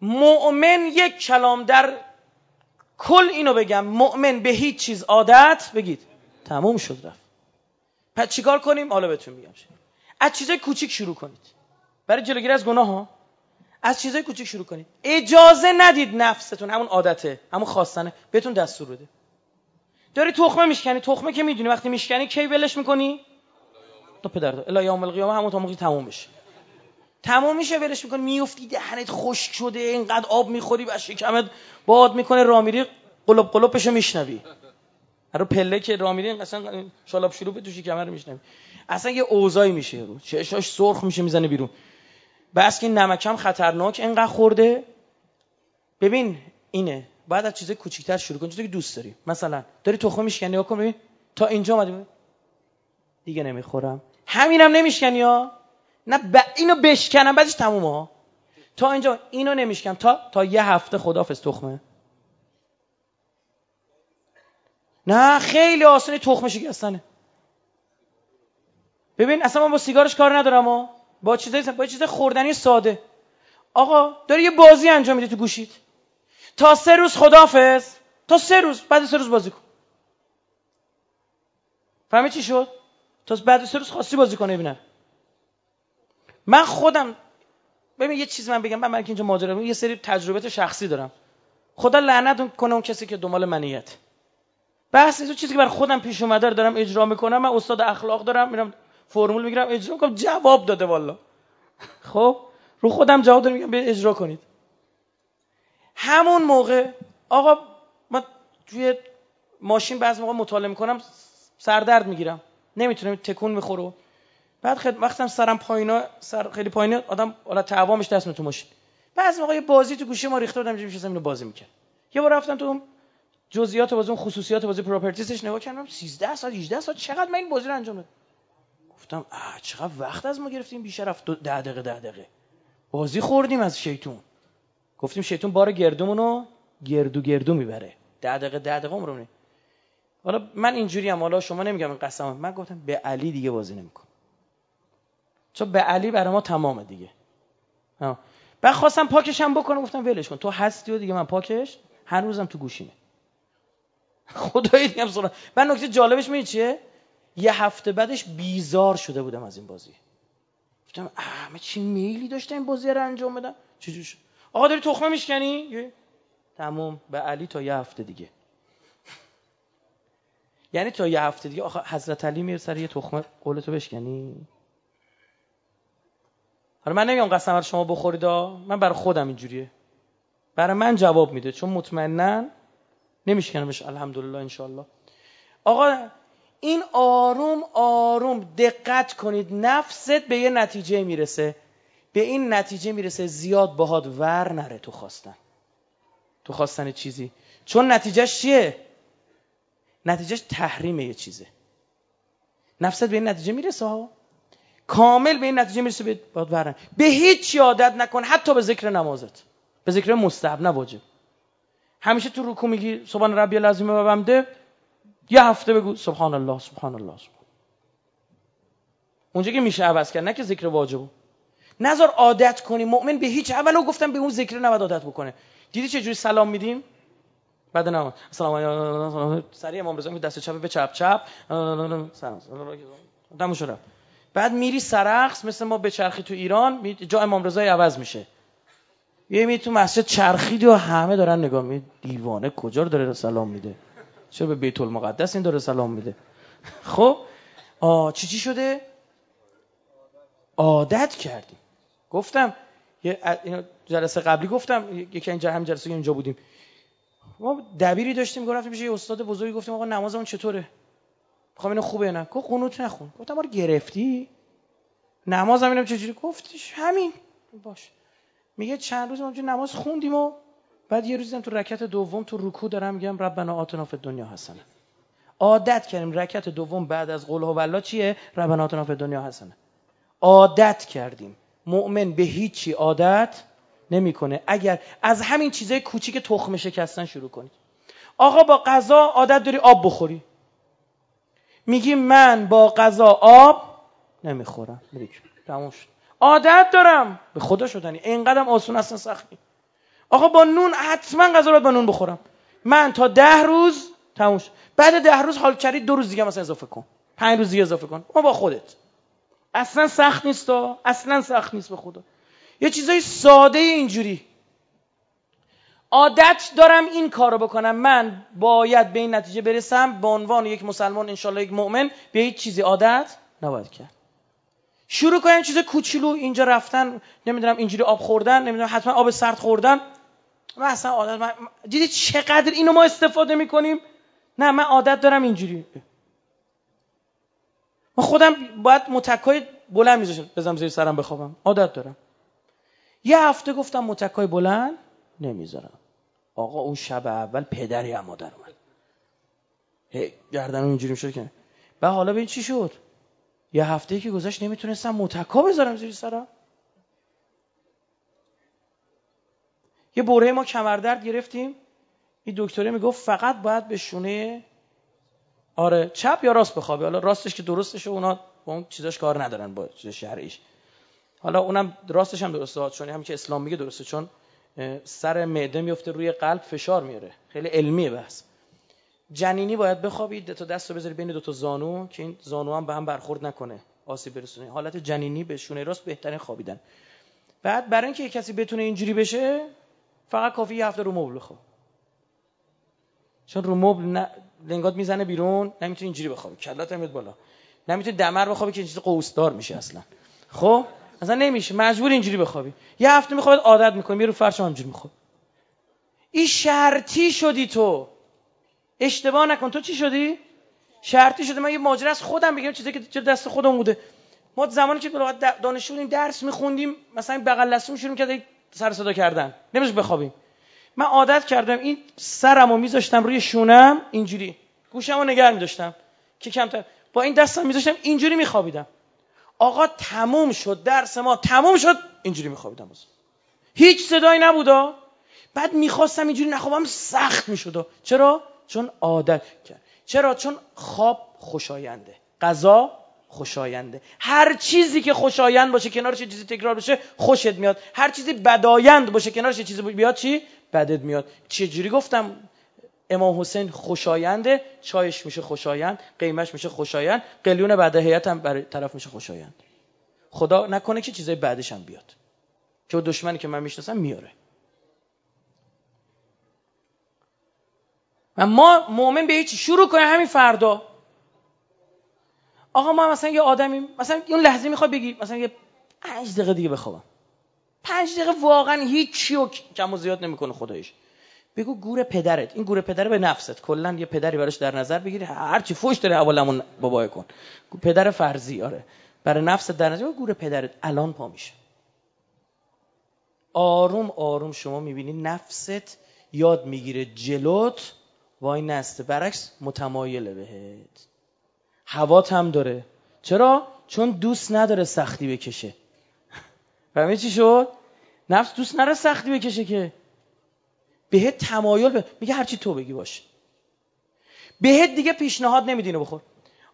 مؤمن یک کلام در کل اینو بگم. مؤمن به هیچ چیز عادت بگید تموم شد رفت. پس چیکار کنیم؟ حالا بهتون میگم. از چیزای کوچیک شروع کنید. برای جلوگیری از گناه ها. از چیزای کوچیک شروع کنید. اجازه ندید نفستون همون عادته همون خواستنه بهتون دستور بده. داری تخمه میشکنی. تخمه که می‌دونی وقتی میشکنی کی ولش می‌کنی؟ تو پدر الا یوم القیامه همون تا موقعی تموم بشه. تمام میشه ولش می‌کنی. میفتی دهنت خشک شده اینقدر آب می‌خوری و شکمت باد می‌کنه. رامیری قلب قلبشو میشنوی. رو پله که رامیری اصلا شالاب شروع تو شکمه رو میشنوی. اصلا یه اوضاعی میشه. رو چشاش سرخ میشه می‌زنه بیرون. بس که نمکم خطرناک اینقدر خورده. ببین اینه. بعد از چیز کوچیک‌تر شروع کن. چیزی که دوست داری. مثلا داری تخم میشکنی یا کن تا اینجا اومدی. دیگه نمی‌خورم. همینم نمیشکنی ها. نه ب... اینو بشکنم بعدش تمومه ها. تا اینجا اینو نمیشکنم. تا تا یه هفته خدافظ تخمه. نه خیلی آسانی تخم شکستنه ببین اصلا من با سیگارش کار ندارم ها. با چیزای با چیز خوردنی ساده. آقا داری یه بازی انجام میدی تو گوشید تا سه روز خدافظ تا سه روز بعد سه روز بازی کن. فهمی چی شد؟ تا بعد سه روز خاصی بازی کنه ببینم. من خودم ببین یه چیز من بگم. من, من اینجا ماجرا یه سری تجربه شخصی دارم. خدا لعنت کنه اون کسی که دنبال منیت. بحث این چیزی که بر خودم پیش اومده رو دارم اجرا می‌کنم من استاد اخلاق دارم میرم فرمول می‌گیرم اجرا می‌کنم جواب داده والا. خب؟ رو خودم جواب دارم میگم به اجرا کنید. همون موقع آقا من توی ماشین بعض موقع مطالعه می‌کنم سردرد می‌گیرم. نمی‌تونم تکون می‌خوره. بعد خیلی وقتم سرم پایینا سر خیلی پایینه آدم حالا تعوامش دست تو ماشین. بعضی موقع یه بازی تو گوشی ما ریخته بودم میشه اینو بازی می‌کرد یه بار رفتم تو جزئیات بازی اون خصوصیات بازی پراپرتیزش نگاه کردم 13 ساعت 18 ساعت چقدر من این بازی رو انجام دادم؟ گفتم آ چقدر وقت از ما گرفتیم بیشتر رفت 10 دقیقه 10 دقیقه. بازی خوردیم از شیطون. گفتیم شیطون بار گردومونو گردو گردو می‌بره. 10 دقیقه 10 دقیقه عمرمونه حالا من اینجوری هم حالا شما نمیگم این قسم. من گفتم به علی دیگه بازی نمی‌کنم. چون به علی برای ما تمامه دیگه. بعد خواستم پاکشم بکنم گفتم ولش کن. تو هستی و دیگه من پاکش؟ هنوزم تو گوشیمه. خدایی دیگه سرا من نکته جالبش می چیه؟ یه هفته بعدش بیزار شده بودم از این بازی. گفتم اه چی میلی داشته این بازی رو انجام بدم؟ چجوری شد؟ آقا داری تخمه میشکنی؟ تموم. به علی تا یه هفته دیگه. یعنی تا یه هفته دیگه. آخه حضرت علی میره سر یه تخمه. قولتو بشکنی؟ حالا من نمیگم قسم رو شما بخورید من برای خودم اینجوریه. برای من جواب میده. چون مطمئنا نمیشکنمش الحمدلله انشالله آقا این آروم آروم دقت کنید نفست به یه نتیجه می‌رسه. به این نتیجه می‌رسه زیاد باهات ور نره تو خواستن. تو خواستن چیزی. چون نتیجهش چیه؟ نتیجهش تحریم یه چیزه. نفست به این نتیجه می‌رسه ها کامل به این نتیجه می‌رسه به باید به هیچ عادت نکن حتی به ذکر نمازت. به ذکر مستحب نه همیشه تو رکوع میگی سبحان ربی العظیم و بمده یه هفته بگو سبحان الله سبحان. الله سبحان اونجا که میشه عوض کرد نه که ذکر واجبو نظر عادت کنی. مؤمن به هیچ اولو گفتم به اون ذکر نباید عادت بکنه. دیدی چه جوری سلام میدیم؟ بعد نه. سلام علیکم. سری امام رضا دست چپ به چپ چپ. سلام. سلام بعد میری سرخس مثل ما به چرخی تو ایران جا امام رضا عوض میشه. یه می تو مسجد چرخیدی و همه دارن نگاه می دیوانه کجا رو داره سلام میده؟ چرا به بیت المقدس این داره سلام میده؟ خب آ چی چی شده؟ عادت کردیم گفتم یه جلسه قبلی گفتم یکی این هم جلسه اینجا بودیم. ما دبیری داشتیم گفتیم میشه یه استاد بزرگی گفتیم آقا نمازمون چطوره؟ می‌خوام اینو خوبه نه گفت قنوت نخون. گفتم ما گرفتی؟ نماز هم اینم چجوری؟ گفتیش همین. باش. میگه چند روز ما نماز خوندیم و بعد یه روزی تو رکعت دوم تو رکوع دارم میگم ربنا آتنا فی دنیا حسنه. عادت کردیم رکعت دوم بعد از قول هو چیه؟ ربنا آتنا فی دنیا حسنه. عادت کردیم. مؤمن به هیچی عادت نمی‌کنه. اگر از همین چیزای کوچیک تخم شکستن شروع کنید آقا با غذا عادت داری آب بخوری. میگی من با غذا آب نمی‌خورم. تموم شد. عادت دارم. به خدا شدنی. اینقدرم آسون اصلا سختی. آقا با نون حتما غذا رو با نون بخورم. من تا ده روز تموم شد. بعد ده روز حال کردی دو روز دیگه مثلا اضافه کن. پنج روز دیگه اضافه کن. اون با خودت. اصلا سخت نیست اصلا سخت نیست به خدا. یه چیزای ساده اینجوری. عادت دارم این کارو بکنم. من باید به این نتیجه برسم به عنوان یک مسلمان انشالله یک مؤمن به هیچ چیزی عادت نباید کرد. شروع کنن چیز کوچولو اینجا رفتن نمی‌دونم اینجوری آب خوردن نمی‌دونم حتما آب سرد خوردن. من اصلا عادت من دیدی چقدر اینو ما استفاده می‌کنیم؟ نه من عادت دارم اینجوری. من خودم باید متکای بلند میذاشم بزنم زیر سرم بخوابم. عادت دارم. یه هفته گفتم متکای بلند نمی‌ذارم. آقا اون شب اول پدری هم مادر اومد. هی گردن اینجوری می‌شد که. و حالا به چی شد؟ یه هفته که گذشت نمی‌تونستم متکا بذارم زیر سرم. یه بره ما کمردرد گرفتیم. این دکتره می‌گفت فقط باید به شونه آره چپ یا راست بخوابی. حالا راستش که درستش اونا با اون چیزاش کار ندارن با شرعیش. حالا اونم راستش هم درسته چون هم که اسلام میگه درسته چون سر معده میفته روی قلب فشار میاره. خیلی علمیه بحث. جنینی باید بخوابید تا دست رو بذاری بین دو تا زانو که این زانو هم به هم برخورد نکنه آسیب برسونه. حالت جنینی به شونه راست بهترین خوابیدن. بعد برای اینکه کسی بتونه اینجوری بشه فقط کافی یه هفته رو مبل بخواب. چون رو مبل نه لنگات می‌زنه بیرون نمی‌تونی اینجوری بخوابی. کلات میاد بالا. نمی‌تونی دمر بخوابی که این چیز قوسدار میشه اصلا. خب؟ اصلا نمیشه. مجبور اینجوری بخوابی. یه هفته می‌خواد عادت می‌کنی میره فرش همینجوری میخواب. این شرطی شدی تو. اشتباه نکن. تو چی شدی؟ شرطی شده. من یه ماجرا از خودم بگم. چیزی که دست خودم بوده. ما زمانی که دانشجو بودیم درس میخوندیم. مثلا بغل لسون شروع کرد سر صدا کردن. نمیشه بخوابیم. من عادت کردم این سرمو میذاشتم روی شونم اینجوری. گوشمو نگه میداشتم. که کمتر. با این دستم میذاشتم اینجوری میخوابیدم. آقا تموم شد. درس ما تموم شد. اینجوری میخوابیدم هیچ صدایی نبودا بعد می‌خواستم اینجوری نخوابم سخت می‌شد چرا؟ چون عادت کرد. چرا؟ چون خواب خوشاینده غذا خوشاینده. هر چیزی که خوشایند باشه کنارش چیزی تکرار بشه خوشت میاد. هر چیزی بدایند باشه کنارش چیزی بیاد چی؟ بدت میاد. چه جوری گفتم؟ امام حسین خوشاینده چایش میشه خوشایند قیمش میشه خوشایند قلیون بدهیت هم برای طرف میشه خوشایند. خدا نکنه که چیزای بعدش هم بیاد. که دشمنی که من می‌شناسم میاره. و ما مؤمن به هیچ شروع کنه همین فردا. آقا ما مثلا یه آدمی مثلا اون لحظه می‌خواد بگی مثلا یه پنج دقیقه دیگه بخوابم. پنج دقیقه واقعا هیچی و کم و زیاد نمی‌کنه خدایش بگو گور پدرت. این گور پدر به نفست. کلا یه پدری براش در نظر بگیری. هر چی فوش داره اولمون بابای کن. پدر فرضی آره. برای نفست در نظر گور پدرت الان پا میشه. آروم آروم شما می‌بینی نفست یاد می‌گیره جلوت. وای نسته برعکس متمایله بهت. هوات هم داره. چرا؟ چون دوست نداره سختی بکشه. فهمی چی شد؟ نفس دوست نداره سختی بکشه که. بهت تمایل به میگه هرچی تو بگی باشه بهت دیگه پیشنهاد نمیدینه بخور.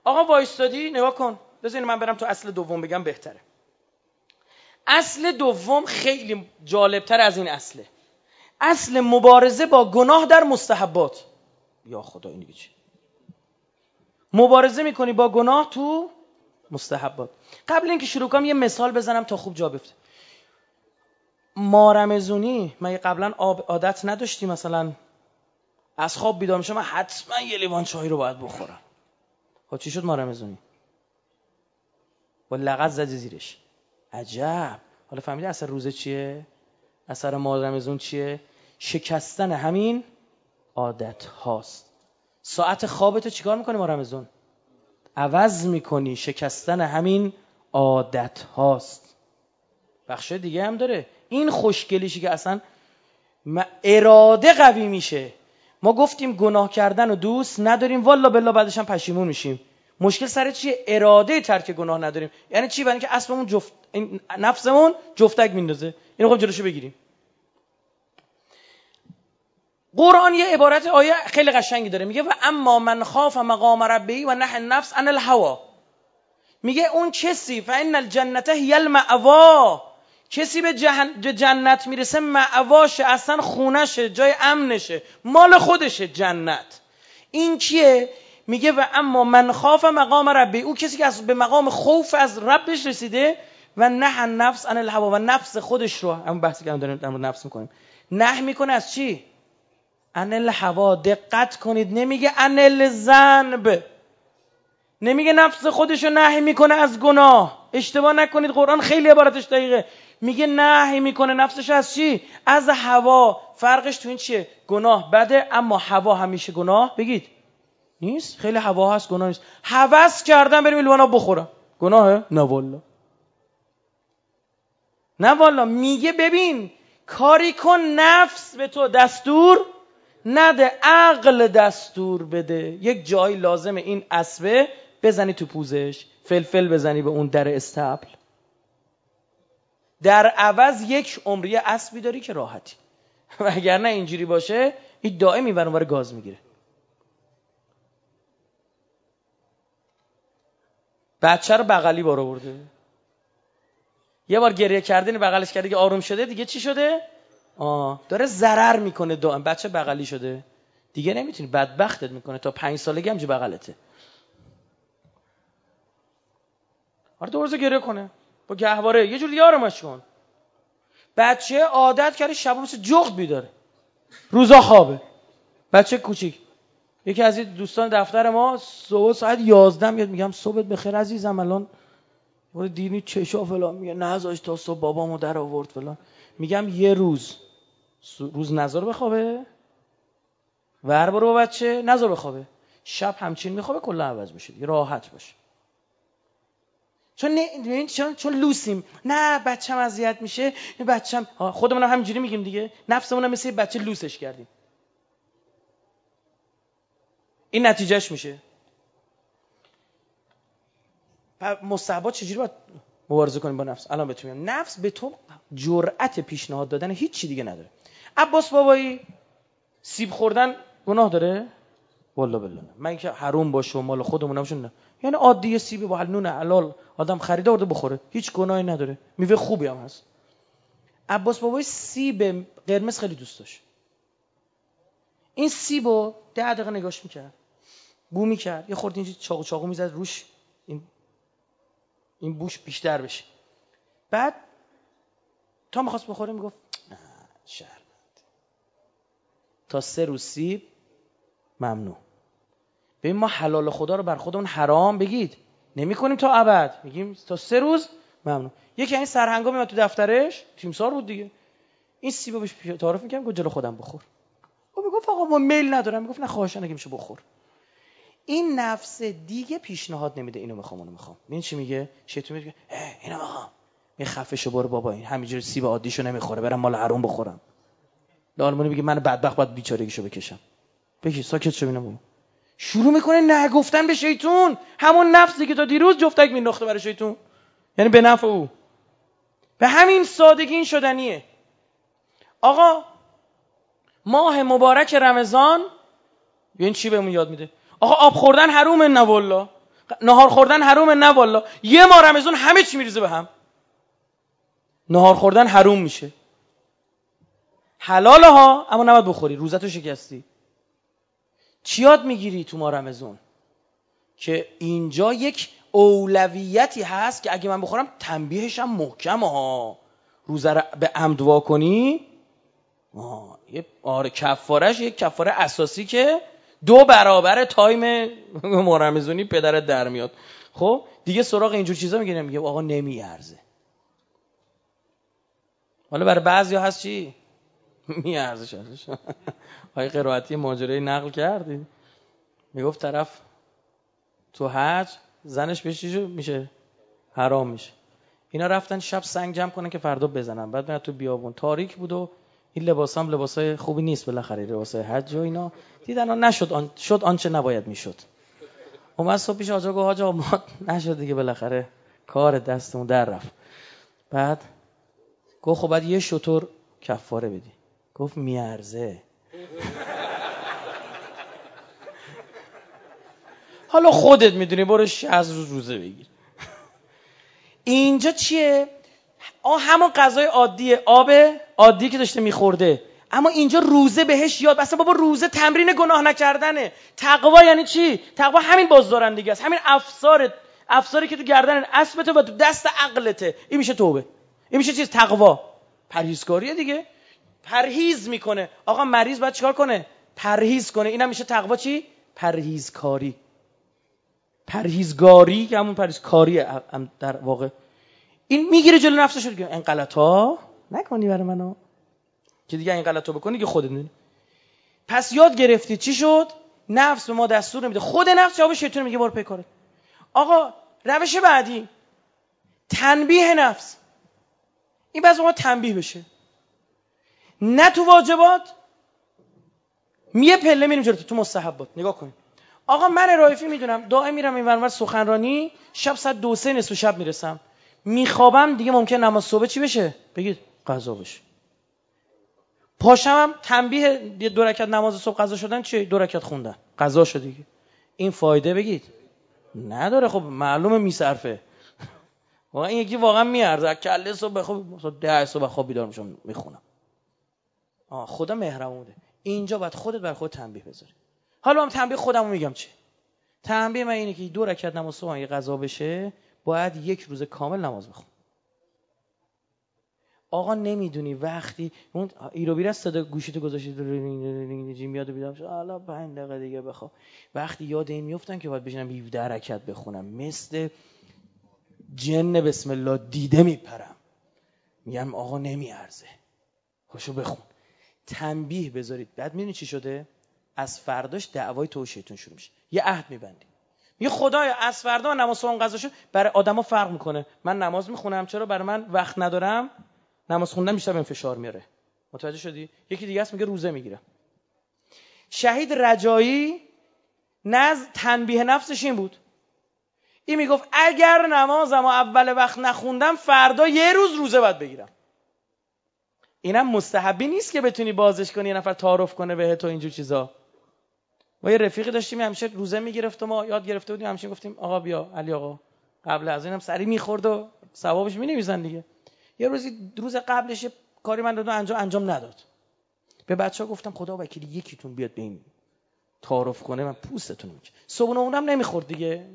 آقا وایستادی؟ نگاه کن. بذار من برم تو اصل دوم بگم بهتره. اصل دوم خیلی جالبتر از این اصله. اصل مبارزه با گناه در مستحبات. یا خدا این چی مبارزه می‌کنی با گناه تو مستحبات قبل اینکه شروع کنم یه مثال بزنم تا خوب جا بفته مارمزونی من قبلا عادت نداشتی مثلا از خواب بیدار میشم حتما یه لیوان چای رو باید بخورم. خب چی شد مارمزونی با لغت زدی زیرش. عجب. حالا فهمیدی اثر روزه چیه؟ اثر مارمزون چیه؟ شکستن همین عادت هاست. ساعت خوابتو چیکار می‌کنی ما رمزون عوض می‌کنی شکستن همین عادت هاست. بخش دیگه هم داره. این خوشگلیشی که اصلا اراده قوی میشه. ما گفتیم گناه کردن و دوست نداریم. والا بلا بعدش هم پشیمون میشیم. مشکل سر چیه؟ اراده ترک گناه نداریم. یعنی چی؟ برای اینکه اصلمون جفت نفسمون جفتک میندازه. اینو خب جلوشو بگیریم. قرآن یه عبارت آیه خیلی قشنگی داره. میگه و اما من خاف مقام ربی و نه نفس ان الهوا میگه اون کسی فان الجنت هی المأوا کسی به جنت می‌رسه معواشه اصلا خونشه جای امنشه مال خودشه جنت. این کیه؟ میگه و اما من خاف مقام ربی او کسی که به مقام خوف از ربش رسیده و نه نفس ان الهوا و نفس خودش رو همون بحثی که داریم نفس می‌کنیم. نه می‌کنه از چی؟ ان الهوا دقت کنید. نمیگه ان الذنب نمیگه نفس خودشو نهی می‌کنه از گناه. اشتباه نکنید. قرآن خیلی عبارتش دقیقه. میگه نهی می‌کنه. نفسش از چی؟ از هوا. فرقش تو این چیه؟ گناه بده اما هوا همیشه گناه. بگید. نیست؟ خیلی هوا هست گناه نیست. هوس کردن بریم لیوانا بخورم گناهه؟ نه والا نه والا میگه ببین کاری کن نفس به تو دستور نده عقل دستور بده. یک جایی لازمه این اسبه بزنی تو پوزش فلفل بزنی به اون در استبل. در عوض یک عمری اسبی داری که راحتی. و اگر نه اینجوری باشه این دائم این گاز می‌گیره. بچه رو بغلی بار برده یه بار گریه کرده بغلش کرده که آروم شده دیگه چی شده؟ آه. داره ضرر می‌کنه دائم بچه بغلی شده؟ دیگه نمی‌تونی. بدبختت می‌کنه. تا پنج سالگی همجی بغلته. آره دو گریه کنه. با گهواره. یه جور آرامش کن. بچه عادت کرده شب مثل جغد بیداره روزا خوابه. بچه کوچیک. یکی از دوستان دفتر ما صبح ساعت 11 میاد. میگم صبحت بخیر عزیزم. الان دینی چشا فلان میگه. نذاش تا صبح بابامو در آورد فلان. میگم یه روز. روز نظر بخوابه. ور برو با بچه نظر بخوابه. شب همچین میخوابه کلا عوض میشه راحت باشه. چون نه چون چون لوسیم. نه بچم اذیت میشه بچم خودمون هم همینجوری میگیم دیگه. نفسمون هم مثل بچه لوسش کردیم. این نتیجهش میشه. مصحبات چجوری باید مبارزه کنیم با نفس؟ الان بتونیم نفس به تو جرأت پیشنهاد دادن هیچ چی دیگه نداره. عباس بابایی سیب خوردن گناه داره؟ والله بالله. من که حروم باشه و مال خودمون نه. یعنی عادی سیب با نون حلال آدم خریده آورده بخوره. هیچ گناهی نداره. میوه خوبی هم هست. عباس بابای سیب قرمز خیلی دوست داشت. این سیبو ده دقیقه نگاش می‌کرد. بو می‌کرد. یه خورده اینجا چاقو چاقو می‌زد روش. این این بوش بیشتر بشه. بعد تا می‌خواست بخوره می‌گفت نه شرمند تا سه روز سیب ممنوع. ببین ما حلال خدا رو بر خودمون حرام بگید. نمی کنیم تا ابد. میگیم تا سه روز ممنوع. یکی این سرهنگا میاد تو دفترش تیمسار بود دیگه. این سیبو بهش تعارف می‌کنم گفت جلو خودم بخور. او می‌گفت آقا ما میل ندارم. می‌گفت نه خواهشان اگه میشه بخور. این نفس دیگه پیشنهاد نمیده اینو می‌خوام اونو می‌خوام. ببین چی میگه؟ شیطون میگه اینو می‌خوام. می خفه شو برو بابا. این همینجوری سیب عادیشو نمی‌خوره. برم مال حروم بخورم. لالمونی میگه من بدبخت باید بیچارگیشو بکشم. بگی ساکت شو ببینم شروع می‌کنه نگفتن به شیطون. همون نفسی که تا دیروز جفتک مینداخته برای شیطون. یعنی به نفع او. به همین سادگی این شدنیه. آقا ماه مبارک رمضان. این چی بهمون یاد میده؟ آقا آب خوردن حروم نه نهار خوردن حروم نه یه ماه رمضان همه چی میریزه به هم. نهار خوردن حروم میشه. حلاله ها اما نباید بخوری روزتو شکستی. چی یاد می‌گیری تو ما رمزون که اینجا یک اولویتی هست که اگه من بخورم تنبیهش هم محکم ها. روزه به عمد وا کنی آره کفارش یک کفاره اساسی که دو برابر تایم مرمزونی پدرت در میاد. خب دیگه سراغ اینجور چیزا میگه میگه آقا نمیارزه. حالا برای بعضی هست چی؟ میارزه شدش آقای قرائتی ماجرای نقل کردی؟ می‌گفت طرف تو حج زنش بهش میشه. حرام میشه. اینا رفتن شب سنگ جمع کنن که فردا بزنن. بعد میاد تو بیابون. تاریک بود و این لباس هم لباس های خوبی نیست بالاخره لباس های حج و اینا. دیدن نشد آن شد آنچه نباید می‌شد. اومد صبح پیش آجا گفت آجا ما نشد دیگه بالاخره. کار دستمون در رفت. بعد گفت خب بعد یه شطور کفاره بدی. گفت میارزه. حالا خودت می‌دونی برو از روز روزه بگیر. اینجا چیه؟ آه همون غذای عادی آب عادی که داشته میخورده. اما اینجا روزه بهش یاد اصلا بابا روزه تمرین گناه نکردنه. تقوا یعنی چی؟ تقوا همین بازدارندگی است. همین افسار افساری که تو گردن اسبته و تو دست عقلته. این میشه توبه. این میشه چیز؟ تقوا. پرهیزکاریه دیگه. پرهیز می‌کنه. آقا مریض باید چیکار کنه؟ پرهیز کنه. اینم میشه تقوا چی؟ پرهیزکاری. پرهیزگاری که همون پرهیزکاری در واقع. این می‌گیره جلو نفسش دیگه. این غلط ها نکنی برای منو. که دیگه این غلط بکنی که خودت می‌دونی. پس یاد گرفتی چی شد؟ نفس به ما دستور نمیده. خود نفس جواب شیطان میگه بار پیکاره آقا روش بعدی. تنبیه نفس. این بعض ما تنبیه بشه. نه تو واجبات میه پله میریم جلو تو مستحبات. نگاه کنید آقا من رایفی می‌دونم دائم میرم این ورور سخنرانی شب ساعت دو سه نصف شب می‌رسم. میخوابم دیگه ممکن نماز صبح چی بشه؟ بگید قضا بشه پاشم تنبیه دو رکعت نماز صبح قضا شدن چی دو رکعت خوندن. قضا شد دیگه. این فایده بگید. نداره خب معلومه میصرفه واقعا این یکی واقعا میارزه. کله صبح بخواب ده صبح خواب بیدار میشم می‌خونم. آه خدا مهربونه اینجا باید خودت بر خود تنبیه بذاری. حالا من تنبیه خودمو میگم چی؟ تنبیه من اینه که دو رکعت نماز صبح اگه قضا بشه باید یک روز کامل نماز بخون آقا نمی‌دونی وقتی اون ایرو بیره صدا گوشیتو گذاشتی جیم یاد بیدم شد حالا 5 دقیقه دیگه بخوام وقتی یاد این میفتن که باید بشینم 17 رکعت بخونم. مثل جن بسم الله دیده میپرم. میگم آقا نمیارزه. خوشو بخون. تنبیه بذارید. بعد می‌دونی چی شده؟ از فرداش دعوای تو شروع میشه. یه عهد میبندی میگه خدایا از فردا نماز اون قضا شد برای آدما فرق می‌کنه. من نماز می‌خونم. چرا؟ برای من وقت ندارم. نماز خوندن بیشتر به فشار میاره. متوجه شدی؟ یکی دیگه است میگه روزه می‌گیرم. شهید رجایی نز تنبیه نفسش این بود. این می‌گفت اگر نمازم و اول وقت نخوندم فردا یه روز روزه باید بگیرم. اینم مستحبی نیست که بتونی بازش کنی یه نفر تعارف کنه به تو اینجور چیزا. ما یه رفیقی داشتیم همیشه روزه می‌گرفت و ما یاد گرفته بودیم همیشه گفتیم آقا بیا علی آقا. قبل از اینم سری می‌خورد و ثوابش می‌نویسن دیگه. یه روزی روز قبلش کاری من دادم انجام انجام نداد. به بچه ها گفتم خدا وکیلی یکیتون بیاد به این تعارف کنه من پوستتون می‌کنم صبح اونم نمی‌خورد دیگه.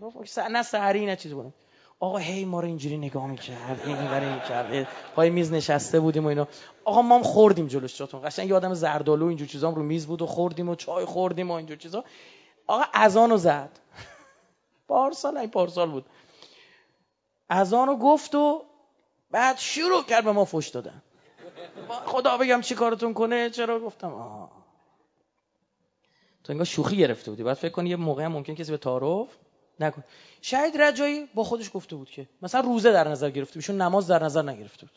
نه سحری نه چیزی بودم. آقا هی ما رو اینجوری نگاه می‌کرد این برای پای میز نشسته بودیم و اینا. آقا ما هم خوردیم جلوش جاتون قشنگ یه آدم زردالو اینجور چیزا رو میز بود و خوردیم و چای خوردیم و اینجور چیزا. آقا اذانو زد. پارسال این پارسال بود. اذانو گفت و بعد شروع کرد به ما فش دادن. خدا بگم چی کارتون کنه؟ چرا؟ گفتم آه. تو انگار شوخی گرفته بودی. بعد فکر کنی یه موقع هم ممکن کسی به تعارف نکن. شاید رجایی با خودش گفته بود که مثلا روزه در نظر گرفته ایشون نماز در نظر نگرفته بود.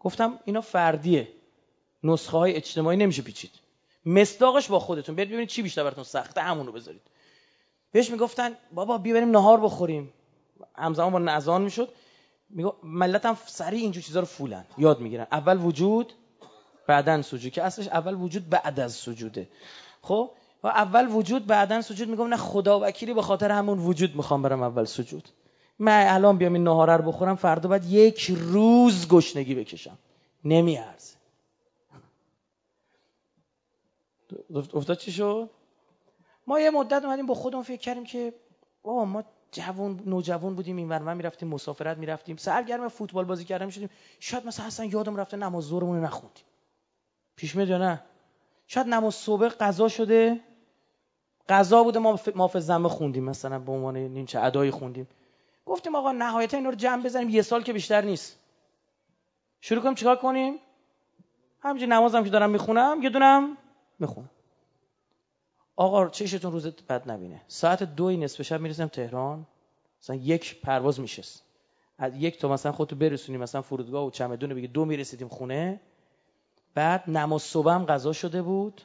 گفتم اینا فردیه. نسخه های اجتماعی نمیشه پیچید. مصداقش با خودتون. برید ببینید چی بیشتر براتون سخته. همونو بذارید. بهش می‌گفتن بابا بیا بریم نهار بخوریم. همزمان با نزان می‌شد. میگو ملت هم سریع اینجور چیزا رو فولن یاد می‌گیرن. اول وجود بعدن سجود. که اصلش اول وجود بعد از سجوده. خب؟ و اول وجود بعدا سجود. میگم نه خدا وکیلی به خاطر همون وجود می‌خوام برم اول سجود. من الان بیام این نهاره رو بخورم فردا بعد یک روز گشنگی بکشم. نمیارزه. افتاد چی شد؟ ما یه مدت اومدیم با خودمون فکر کردیم که بابا ما جوان نوجوان بودیم این ور می‌رفتیم مسافرت می‌رفتیم سرگرم فوتبال بازی کردن می‌شدیم. شاید مثلا اصلا یادم رفته نماز ظهرمون نخوندیم. پیش میاد یا نه؟ شاید نماز صبح قضا شده قضا بوده ما ما زمه خوندیم مثلا به عنوان نیمچه ادایی خوندیم. گفتیم آقا نهایتا اینا رو جمع بزنیم یه سال که بیشتر نیست. شروع کنیم چیکار کنیم؟ همینجوری نمازم که دارم می‌خونم یه دونم می‌خونم. آقا چشتون روزت بد نبینه. ساعت دوی نصف شب می‌رسیم تهران مثلا یک پرواز میشست. از یک تا مثلا خودتو برسونیم مثلا فرودگاه و چمدون بگی دو می‌رسیدیم خونه. بعد نماز صبح هم قضا شده بود.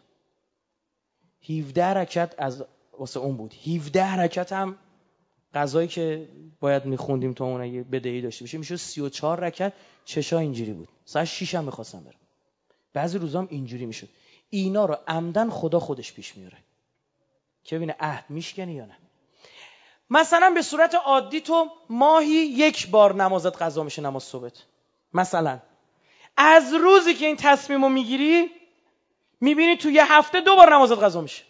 17 رکت از واسه اون بود. 17 رکت هم قضایی که باید میخوندیم تا اون اگه بدهی داشته بشه میشه 34 رکت چشا اینجوری بود. ساعت 6 هم می‌خواستم برم. بعضی روزا هم اینجوری می‌شد. اینا رو عمدن خدا خودش پیش میاره که ببینه عهد میشکنی یا نه. مثلا به صورت عادی تو ماهی یک بار نمازت قضا میشه نماز صبحت. مثلا. از روزی که این تصمیم رو می‌گیری می‌بینی تو یه هفته دو بار نمازت قضا میشه.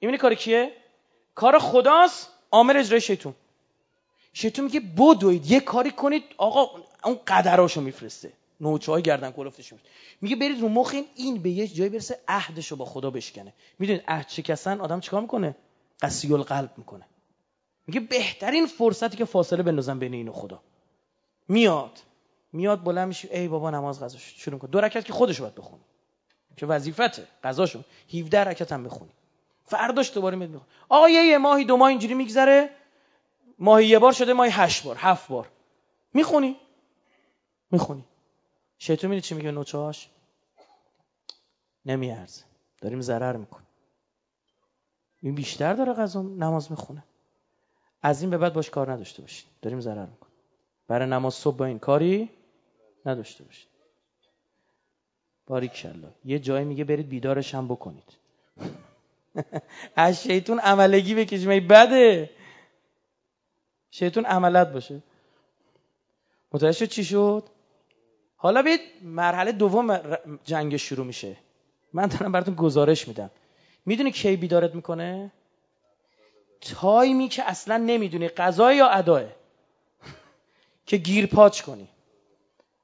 می‌بینی کار کیه؟ کار خداست عامل اجرای شیطون. شیطون میگه بدوید یه کاری کنید آقا اون قدراشو میفرسته. نوچه های گردن کلفتش میگه برید رو مخ این به یه جایی برسه عهدشو با خدا بشکنه. می‌دونید عهد شکستن آدم چیکار می‌کنه؟ قسی القلب می‌کنه. میگه بهترین فرصتی که فاصله بندازم بین این و خدا. میاد. میاد بلند میشه ای بابا نماز قضا شروع کن دو رکعت که خودش باید بخونه. که وظیفته. قضاشو 17 رکعت هم بخونی. فرداش دوباره میاد می‌خونه. آقا یه ماهی دو ماه اینجوری میگذره. ماهی یه بار شده ماهی هشت بار هفت بار. می‌خونی. می‌خونی. شیطان می‌دید چی میگه؟ نوچهاش نمیارزه. داریم ضرر می‌کنیم. این بیشتر داره غذا نماز می‌خونه. از این به بعد باش کار نداشته باشید داریم ضرر می‌کنیم. برای نماز صبح با این کاری نداشته باشید باریکشالله یه جایی میگه برید بیدارش هم بکنید. از شیطون عملگی بکشیم ای بده. شیطون عملت باشه. متوجه چی شد؟ حالا بید مرحله دوم جنگ شروع میشه. من دارم براتون گزارش میدم. می‌دونی کی بیدارت می‌کنه؟ تایمی که اصلا نمی‌دونی قضا یا اداه که گیر پاچ کنی.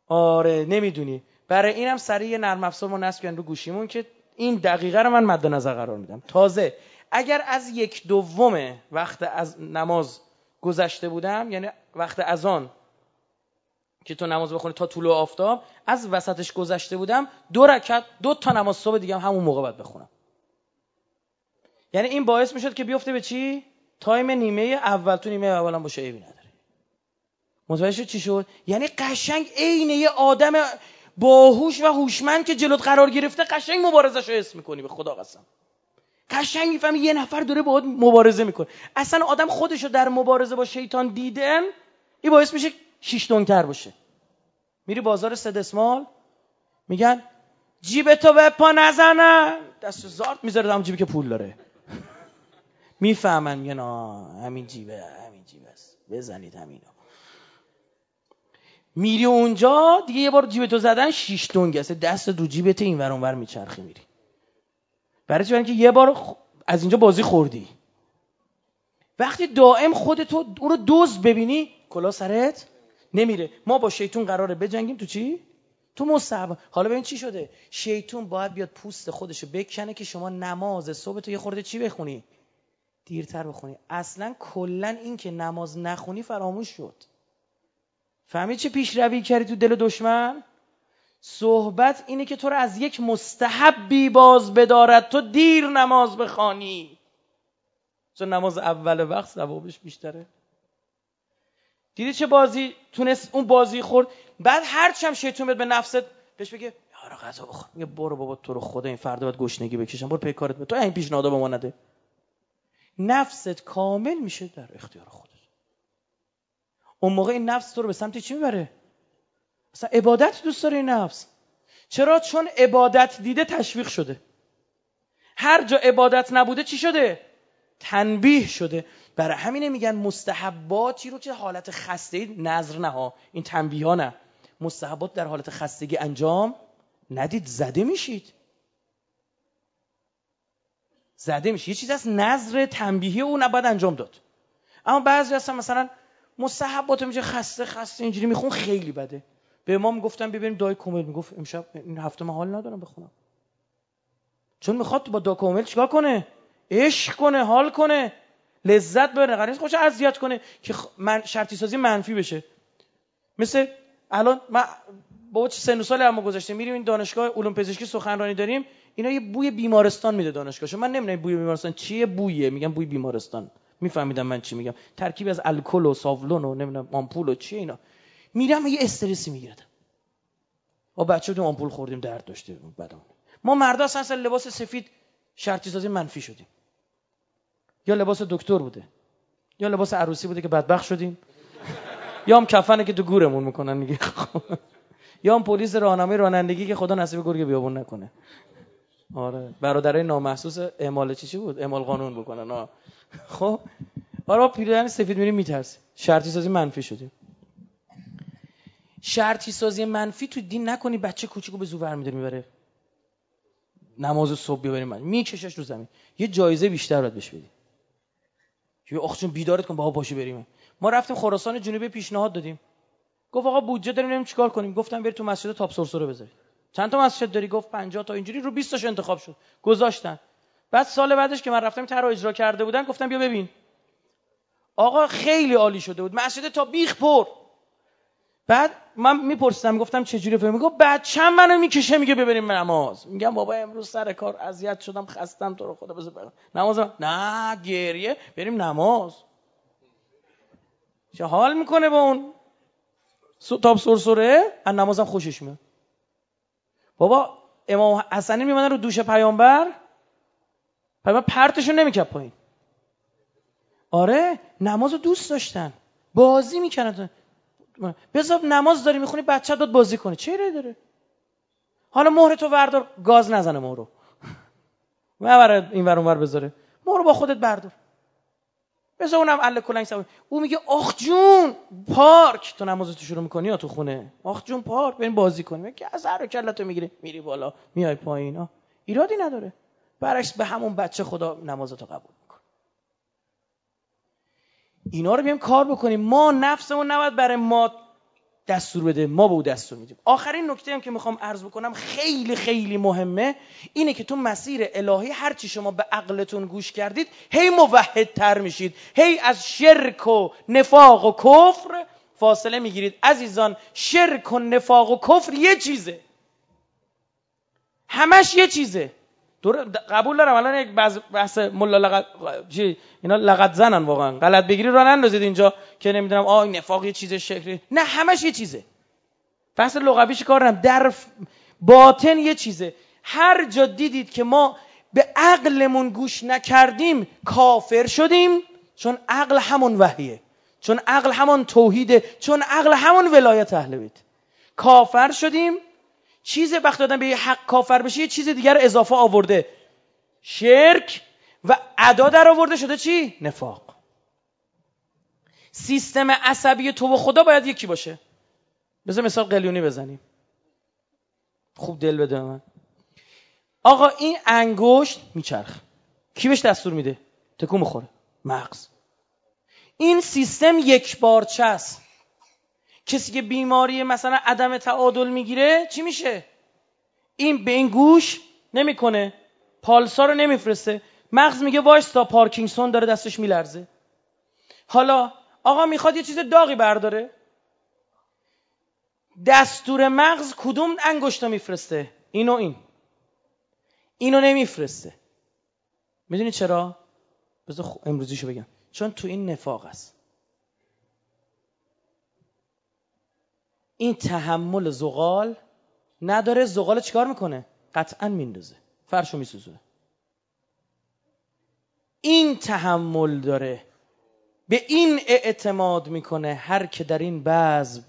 آره نمی‌دونی. برای اینم سریع نرم افزار ما نصب رو گوشیمون که این دقیقه رو من مد نظر قرار میدم. تازه اگر از یک دوم وقت از نماز گذشته بودم یعنی وقت از آن که تو نماز بخونی تا طلوع آفتاب از وسطش گذشته بودم دو رکعت دو تا نماز صبح دیگه هم همون موقع باید بخونم. یعنی این باعث می‌شد که بیفته به چی؟ تایم نیمه اول. تو نیمه اول هم باشه ایبی نداره متوجه چی شد؟ یعنی قشنگ عین یه آدم باهوش و هوشمند که جلوت قرار گرفته قشنگ مبارزش رو حس می‌کنی به خدا قسم. قشنگ می‌فهمی یه نفر داره باهات مبارزه می‌کنه. اصلا آدم خودش رو در مبارزه با شیطان دیدن این باعث میشه شیش تر باشه. میری بازار سدسمال میگن جیب تو به پا نزنن دست زارت می‌ذاره هم جیبی که پول داره. می‌فهمن میگن آه همین جیبه همین جیبه است. بزنید همینو. میری اونجا دیگه یه بار جیب تو زدن شیش دنگ دست رو جیبت این ور اونور میچرخی میری. برای چی؟ که یه بار از اینجا بازی خوردی. وقتی دائم خودتو او رو دوز ببینی کلا سرت نمیره. ما با شیطون قراره بجنگیم. تو چی؟ تو مصعب. حالا ببین چی شده؟ شیطون باید بیاد پوست خودشو بکنه که شما نماز صبح تو یه خورده چی بخونی؟ دیرتر بخونی. اصلا کلا این که نماز نخونی فراموش شد. فهمی چه پیشروی کردی تو دل دشمن؟ صحبت اینه که تو رو از یک مستحبی باز بدارد. تو دیر نماز بخوانی. چون نماز اول وقت ثوابش بیشتره. دیدی چه بازی تونست اون بازی خورد؟ بعد هرچی هم شیطون به نفست بهش بگه یارو غذا بخور. میگه برو بابا تو رو خدا این فردا باید گشنگی بکشم. برو پیکارت به تو. این پیشنهاد به ما نده. نفست کامل میشه در اختیار خودت. اون موقع این نفس تو رو به سمت چی می‌بره؟ مثلا عبادت دوست داره این نفس. چرا؟ چون عبادت دیده تشویق شده. هر جا عبادت نبوده چی شده؟ تنبیه شده. برای همینه میگن مستحباتی رو که حالت خسته نظر نه ها. این تنبیه ها نه. مستحبات در حالت خستگی انجام ندید. زده میشید. زده میشه یه چیز از نظر تنبیهی او نباید انجام داد. اما بعضی هستن مثلا مستحبات میشه خسته خسته اینجوری میخون خیلی بده. به امام گفتم ببینیم دای کامل می‌گفت امشب این هفته من حال ندارم بخونم. چون می‌خواد با دای کامل چیکار کنه؟ عشق کنه حال کنه. لذت ببره. قرار نیست خوش اذیت کنه که من شرطی سازی منفی بشه. مثل الان ما با چه سن سال اما گذاشته میریم این دانشگاه علوم پزشکی سخنرانی داریم اینا یه بوی بیمارستان میده دانشگاه من نمی‌دونم بوی بیمارستان چیه بویه. میگم بوی بیمارستان. میفهمیدم من چی میگم. ترکیب از الکل و ساولون و نمی‌دونم آمپول و چیه اینا. میرم یه استرسی میگیردم با بچه تو آمپول خوردیم درد داشته بدم ما مردا اصلا لباس سفید شرطی سازی منفی شدیم. یا لباس دکتر بوده. یا لباس عروسی بوده که بدبخت شدیم. یا هم کفنه که تو گورمون می‌کنن میگه یا هم پلیس راهنمای رانندگی که خدا نصیب گرگ بیابون نکنه. آره. برادرای نامحسوس اعمال چی چی بود؟ اعمال قانون بکنن. آه. خب آره پیرهن سفید میریم میترسیم شرطی سازی منفی شدیم شرطی سازی منفی تو دین نکنی بچه کوچیکو به زور برمیداره می‌بره. نماز صبح ببریم من. میکشش رو زمین. یه جایزه بیشتر باید بهش بدی. که آخ چون بیدارت کن بابا پاشو بریم. ما رفتیم خراسان جنوبی پیشنهاد دادیم. گفت آقا بودجه داریم نمی‌دونم چیکار کنیم. گفتم بری تو مسجد تاپ سرسره بذاری چند تا مسجد داری؟ گفت 50 تا. اینجوری رو 20 تاش انتخاب شد. گذاشتن. بعد سال بعدش که من رفتم طرح اجرا کرده بودن گفتم بیا ببین. آقا خیلی عالی شده بود. مسجد تا بیخ پر. بعد من میپرسیدم گفتم چجوری فهم؟ میگه بچه‌م منو می‌کشه میگه ببریم نماز. میگم بابا امروز سر کار اذیت شدم خستم تو رو خدا برم نماز نه گریه. بریم نماز. چه حال می‌کنه با اون؟ تاب سرسره از نمازم خوشش میاد. بابا امام حسنی میمونه رو دوش پیامبر. پیامبر پرتشون نمی‌کرد پایین. آره نماز رو دوست داشتن. بازی می‌کنن بذار نماز داری می‌خونی بچه داد بازی کنه. چه داره؟ حالا مهر تو وردار گاز نزنه مهرو مبره این ور اونور بذاره. مهرو با خودت بردار. بذار اونم ال کلنگ سوار او میگه آخ جون پارک. تو نماز تو شروع می‌کنی یا تو خونه؟ آخ جون پارک بریم بازی کنیم. میگه از هر کلتو می‌گیری میری بالا میای پایین. ایرادی نداره. برعکس به همون بچه خدا نمازتو قبول اینا رو بیایم کار بکنیم. ما نفسمون نباید برای ما دستور بده. ما به او دستور میدیم. آخرین نکته هم که می‌خوام عرض بکنم خیلی خیلی مهمه اینه که تو مسیر الهی هرچی شما به عقلتون گوش کردید هی موحد تر میشید. هی از شرک و نفاق و کفر فاصله می‌گیرید. عزیزان شرک و نفاق و کفر یه چیزه. همش یه چیزه. قبول دارم. الان یک بحث ملا لغت چی؟ اینا لغت زنن واقعا. غلط بگیری را نندازید اینجا که نمی‌دونم آ نفاق یه چیز شکلی. نه همش یه چیزه. بحث لغویش کار نم در باطن یه چیزه. هر جا دیدید که ما به عقلمون گوش نکردیم کافر شدیم چون عقل همون وحیه. چون عقل همون توحیده. چون عقل همون ولایت اهل بیت. کافر شدیم چیز وقت دادن به یه حق کافر بشه یه چیز دیگر اضافه آورده. شرک و ادا در آورده شده چی؟ نفاق. سیستم عصبی تو و خدا باید یکی باشه. بذار مثال قلیونی بزنیم. خوب دل بده من. آقا این انگشت میچرخ. کی بهش دستور میده؟ تکون بخوره مغز. این سیستم یک بارچه است کسی که بیماری مثلا عدم تعادل می‌گیره چی میشه؟ این به این گوش نمی‌کنه. پالسا رو نمیفرسته. مغز میگه وایستا پارکینگسون داره دستش میلرزه. حالا آقا می‌خواد یه چیز داغی برداره. دستور مغز کدوم انگشتا میفرسته؟ اینو این. اینو نمیفرسته. می‌دونی چرا؟ بذار امروزیشو بگم. چون تو این نفاق است. این تحمل زغال نداره زغال چیکار می‌کنه؟ قطعا میندازه. فرشو میسوزونه. این تحمل داره. به این اعتماد می‌کنه هر که در این بزم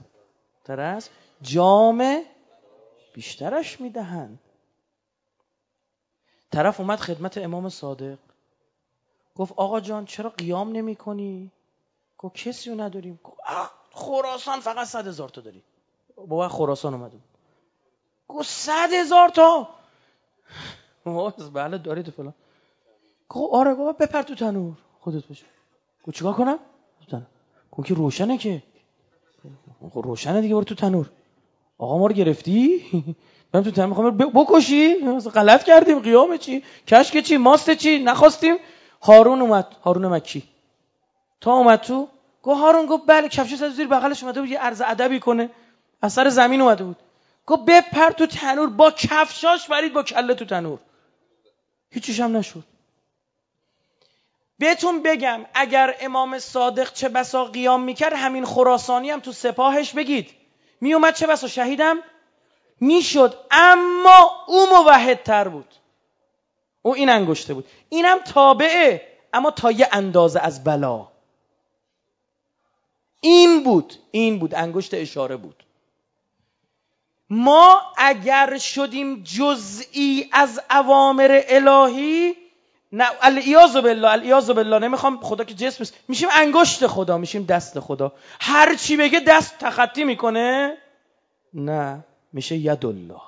تر است جام بیشترش می‌دهند. طرف اومد خدمت امام صادق. گفت آقا جان چرا قیام نمی کنی؟ گفت کسی رو نداریم. گفت خراسان فقط صد هزار تا داری بابا خراسان اومده گفت صد هزار تا. بله دارید فلان. گفت آره گفت بپر تو تنور. خودت باشه گفت چیکار کنم؟ تو تنور. گفت که روشنه که. خب روشنه دیگه برو تو تنور. آقا ما رو گرفتی؟ من تو تنور می‌خوام بکشی. غلط کردیم. قیام چی؟ کشک چی؟ ماست چی؟ نخواستیم. هارون اومد. هارون مکی تا اومد تو؟ گفت هارون گفت بله کفش زیر بغلش اومده بود یه عرض ادبی کنه. از سر زمین اومده بود. گفت بپر تو تنور با کفشاش برید با کله تو تنور. هیچیش هم نشد. بهتون بگم اگر امام صادق چه بسا قیام می‌کرد همین خراسانی هم تو سپاهش بگید. میومد چه بسا؟ شهیدم؟ می‌شد اما او موحدتر بود. او این انگشته بود. اینم تابعه اما تا یه اندازه از بلا. این بود این بود انگشت اشاره بود. ما اگر شدیم جزئی از اوامر الهی نه الیاذ بالله الیاذ بالله نمی‌خوام خدا که جسم میشیم انگشت خدا میشیم دست خدا. هر چی بگه دست تخطی می‌کنه؟ نه میشه ید الله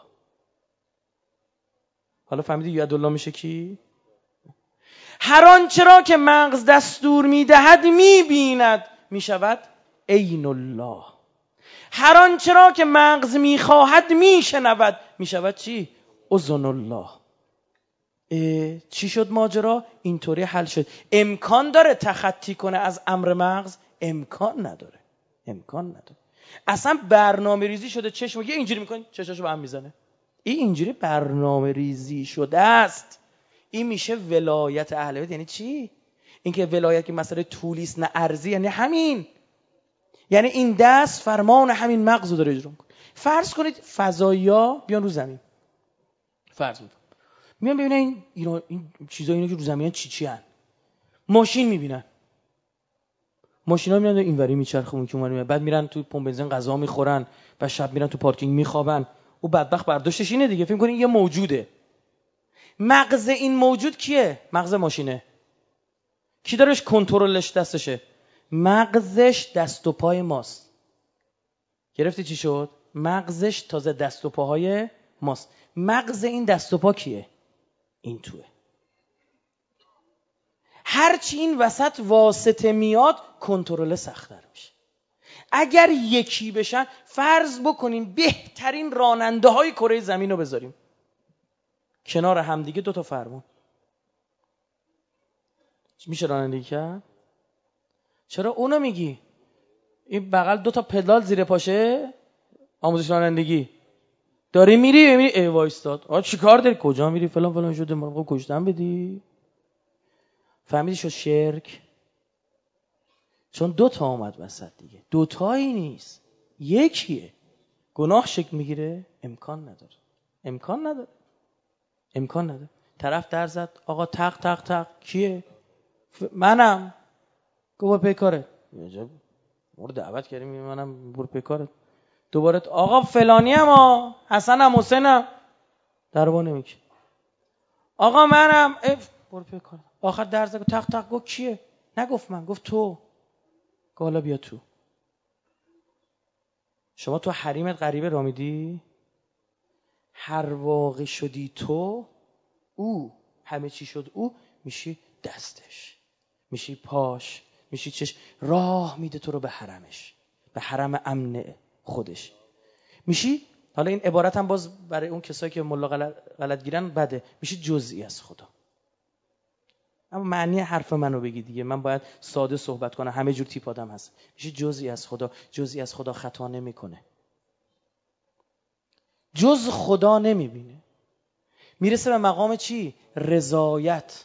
حالا فهمیدی ید الله میشه کی؟ هر آنچه را که مغز دستور می‌دهد می‌بیند. می‌شود عین الله. هر آنچه را که مغز می‌خواهد میشنود. می‌شود چی؟ اذن الله. چی شد ماجرا؟ اینطوری حل شد. امکان داره تخطی کنه از امر مغز؟ امکان نداره. امکان نداره. اصلا برنامه ریزی شده چشم. یه اینجوری می‌کنی؟ چشاشو به هم می‌زنه. این اینجوری برنامه ریزی شده است. این میشه ولایت اهل بیت. یعنی چی؟ اینکه ولایت که مسئله طولیست نه ارزی یعنی همین. یعنی این دست فرمان همین مغز رو داره اجرا می‌کنه. فرض کنید فضایا بیان رو زمین. فرض می‌کنم میان ببینن این این چیزا اینا که رو زمین چی چی هن. ماشین می‌بینن. ماشینا میرن اینوری میچرخه اون که اونوری بعد میرن تو پمپ بنزین غذا می‌خورن. و شب میرن تو پارکینگ میخوابن. او بدبخت برداشتش اینه دیگه. فکر کنین یه موجوده. مغز این موجود کیه؟ مغز ماشینه. کی دارش کنترلش دستشه؟ مغزش دست و پای ماست. گرفتی چی شد؟ مغزش تازه دست و پاهای ماست. مغز این دست و پا کیه؟ این توه. هرچی این وسط واسطه میاد کنترل سختتر میشه. اگر یکی بشن فرض بکنیم بهترین راننده های کره زمین رو بذاریم. کنار همدیگه دو تا فرمون. میشه رانندگی کرد؟ چرا اونو میگی؟ این بغل دو تا پدال زیر پاشه؟ آموزش رانندگی. داری میری؟ میری ای وایستاد. آ چیکار داری؟ کجا میری؟ فلان فلان شده. ما کشتن بدی. فهمیدی شد شرک؟ چون دو تا آمد وسط دیگه. دو تایی نیست. یکیه. گناه شکل می‌گیره. امکان نداره. امکان نداره. امکان نداره. طرف در زد. آقا تق تق تق. کیه؟ منم. گو پیکاره مورد دعوت کردیم منم برو پیکاره دوباره آقا فلانی هم حسن هم حسین هم. دربا نمیکن آقا منم برو پیکاره آخر در زد تق تق گفت کیه؟ نگفت من گفت تو. حالا بیا تو. شما تو حریمت غریبه رامیدی؟ هر واقع شدی تو او همه چی شد او میشی دستش. میشی پاش. میشی چش راه میده تو رو به حرمش به حرم امن خودش. میشی؟ حالا این عبارت هم باز برای اون کسایی که ملا غلط, گیرن بده. میشی جزئی از خدا. اما معنی حرف منو بگی دیگه. من باید ساده صحبت کنم. همه جور تیپ آدم هست. میشه جزئی از خدا. جزئی از خدا خطا نمی‌کنه. جز خدا نمی‌بینه. می‌رسه به مقام چی؟ رضایت.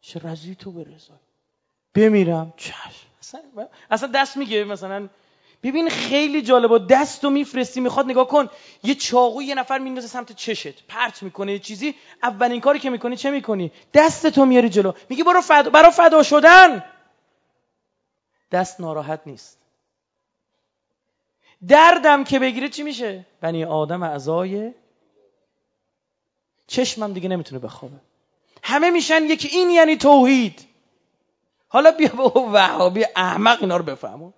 چه رضی تو به رضایت. بمیرم. اصلا, اصلا دست میگه مثلا. ببین خیلی جالبه دست رو میفرستی می‌خواد نگاه کن. یه چاقو یه نفر میندازه سمت چشت. پرت می‌کنه یه چیزی. اولین کاری که می‌کنی چه می‌کنی؟ دست تو میاری جلو. میگی برو فدا برا فدا شدن. دست ناراحت نیست. دردم که بگیره چی میشه؟ بنی آدم اعضای چشمم دیگه نمی‌تونه بخوابه. همه میشن یکی این یعنی توحید. حالا بیا به وهابی احمق اینا رو بفهمون.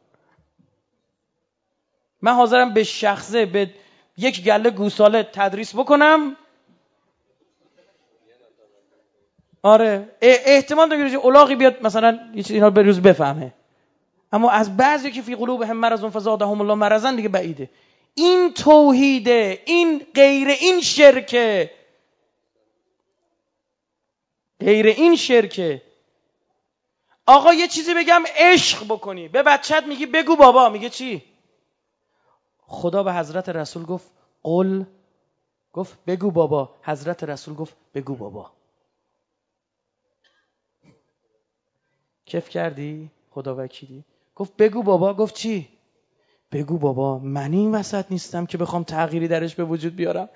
من حاضرم به شخصه به یک گله گوساله تدریس بکنم. آره احتمال داره که اولاغی بیاد مثلا یه چیز اینا به روز بفهمه. اما از بعضی که فی قلوب هم مرضون فزادهم الله مرضن دیگه بعیده. این توحیده این غیر این شرکه. غیر این شرکه. آقا یه چیزی بگم عشق بکنی. به بچت میگی بگو بابا. میگه چی؟ خدا به حضرت رسول گفت قل. گفت بگو بابا. حضرت رسول گفت بگو بابا. کف کردی؟ خدا وکیلی. گفت بگو بابا. گفت چی؟ بگو بابا من این وسط نیستم که بخوام تغییری درش به وجود بیارم.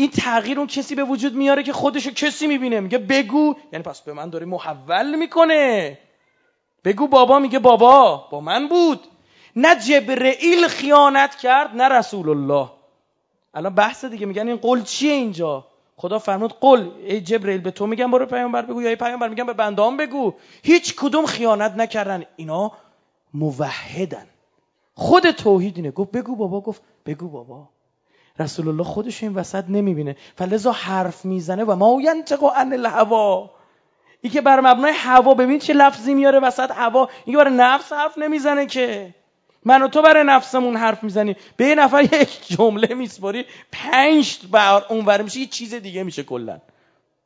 این تغییر اون کسی به وجود میاره که خودشو کسی می‌بینه. میگه بگو. یعنی پس به من داره محول می‌کنه. بگو بابا میگه بابا با من بود. نه جبرئیل خیانت کرد نه رسول الله الان بحث دیگه میگن این قول چیه اینجا؟ خدا فرمود قل ای جبرئیل به تو میگم برو پیامبر بگو یا ای پیامبر میگم به بندام بگو. هیچ کدوم خیانت نکردن. اینا موحدن. خود توحید اینه. گفت بگو بابا گفت بگو بابا. رسول الله خودش این وسط نمی‌بینه. فلذا حرف می‌زنه و ما ینطق عن الهوا. این که بر مبنای هوا ببین چه لفظی میاره وسط هوا. این برای نفس حرف نمی‌زنه که. من و تو برای نفسمون حرف می‌زنیم. به یه نفر یک جمله میسپاری پنج بر اون میشه یه چیز دیگه میشه کلا.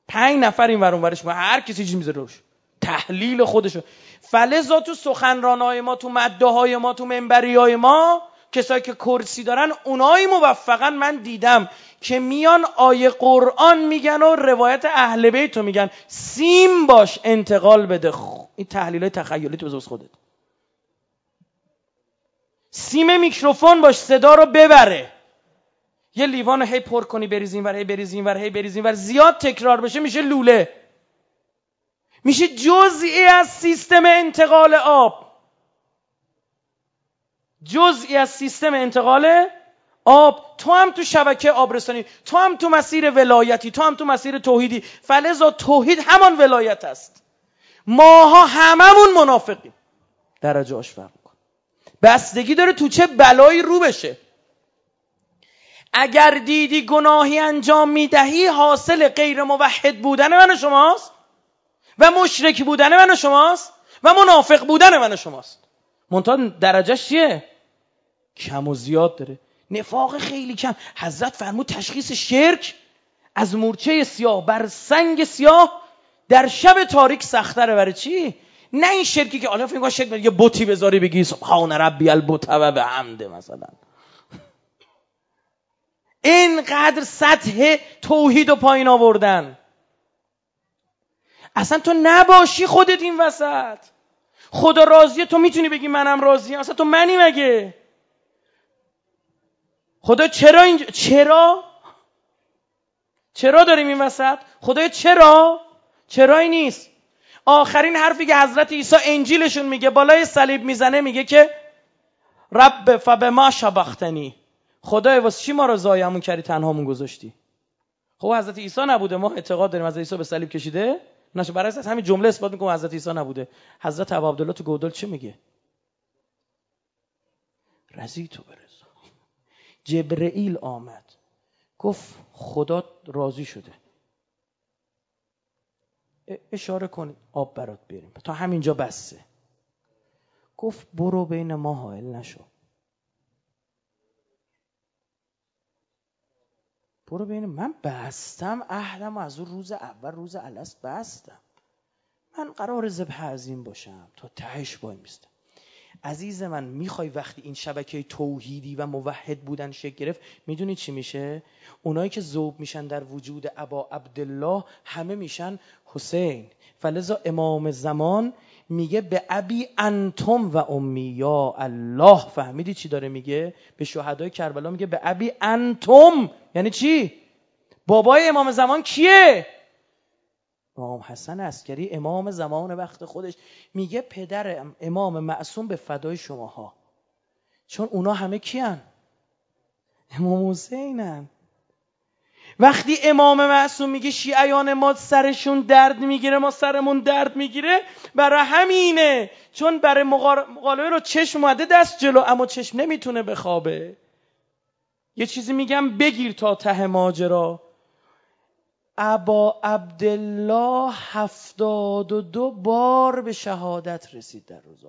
پنج نفر این ور ورش هر کسی چیزی می‌ذاره روش. تحلیل خودشو. فلزا تو سخنرانای ما تو مده های ما تو منبری های ما کسایی که کرسی دارن اونایی موفقا من دیدم که میان آیه قرآن میگن و روایت اهل بیت رو میگن. سیم باش انتقال بده. این تحلیل های تخیلی تو خودت. سیم میکروفون باش صدا رو ببره. یه لیوان هی پر کنی بریزین ور هی بریزین ور هی بریزین ور. زیاد تکرار بشه میشه لوله. میشه جزئی از سیستم انتقال آب. جزئی از سیستم انتقال آب. تو هم تو شبکه آبرسانی تو هم تو مسیر ولایتی تو هم تو مسیر توحیدی. فلزا توحید همان ولایت است. ماها هممون منافقیم. درجه آش فرق کن بستگی داره تو چه بلایی رو بشه. اگر دیدی گناهی انجام می‌دهی حاصل غیر موحد بودن من و شماست. و مشرک بودن من و شماست. و منافق بودن من و شماست. منتها درجهش چیه؟ کم و زیاد داره. نفاق خیلی کم. حضرت فرمود تشخیص شرک از مورچه سیاه بر سنگ سیاه در شب تاریک سختره. برای چی؟ نه این شرکی که حالا فکر شرک یه بوتی بذاری بگی سبحان ربی البت و به حمده مثلا. اینقدر سطح توحید و پایین آوردن. اصلا تو نباشی خودت این وسط. خدا راضیه تو می‌تونی بگی منم راضیم. اصلا تو منی مگه؟ خدا چرا اینجا چرا؟ چرا داریم این وسط؟ خدای چرا؟ چرایی نیست؟ آخرین حرفی که حضرت عیسی انجیلشون میگه بالای صلیب می‌زنه میگه که رب فبما شبختنی. خدای واسه چی ما رو زایمون کردی تنهامون گذاشتی؟ خب حضرت عیسی نبوده ما اعتقاد داریم حضرت عیسی به صلیب کشیده؟ نشه برای اساس همین جمله اثبات می‌کنم حضرت عیسی نبوده. حضرت ابو عبدالله تو گودال میگه؟ رزی تو برزا جبرئیل آمد. گفت خدا راضی شده. اشاره کن آب برات بریم تا همینجا بسته گفت برو بین ما حائل نشو. برو ببین من. بستم اهلم از اون روز اول روز الست بستم. من قرار ذبح عظیم باشم تا تهش وای میستم. عزیز من می‌خوای وقتی این شبکه توحیدی و موحد بودن شکل گرفت می‌دونی چی میشه؟ اونایی که ذوب میشن در وجود ابا عبدالله همه میشن حسین. فلذا امام زمان میگه به ابی انتم و امی یا الله. فهمیدی چی داره میگه؟ به شهدای کربلا میگه به ابی انتم. یعنی چی؟ بابای امام زمان کیه؟ امام حسن عسکری امام زمان وقت خودش میگه پدر امام معصوم به فدای شماها. چون اونا همه کیان؟ امام حسینن. وقتی امام معصوم میگه شیعیان ما سرشون درد می‌گیره ما سرمون درد می‌گیره برای همینه. چون برای مقالبه رو چشم اومده دست جلو اما چشم نمی‌تونه بخوابه. یه چیزی میگم بگیر تا ته ماجرا. ابا عبدالله هفتاد و دو بار به شهادت رسید در روز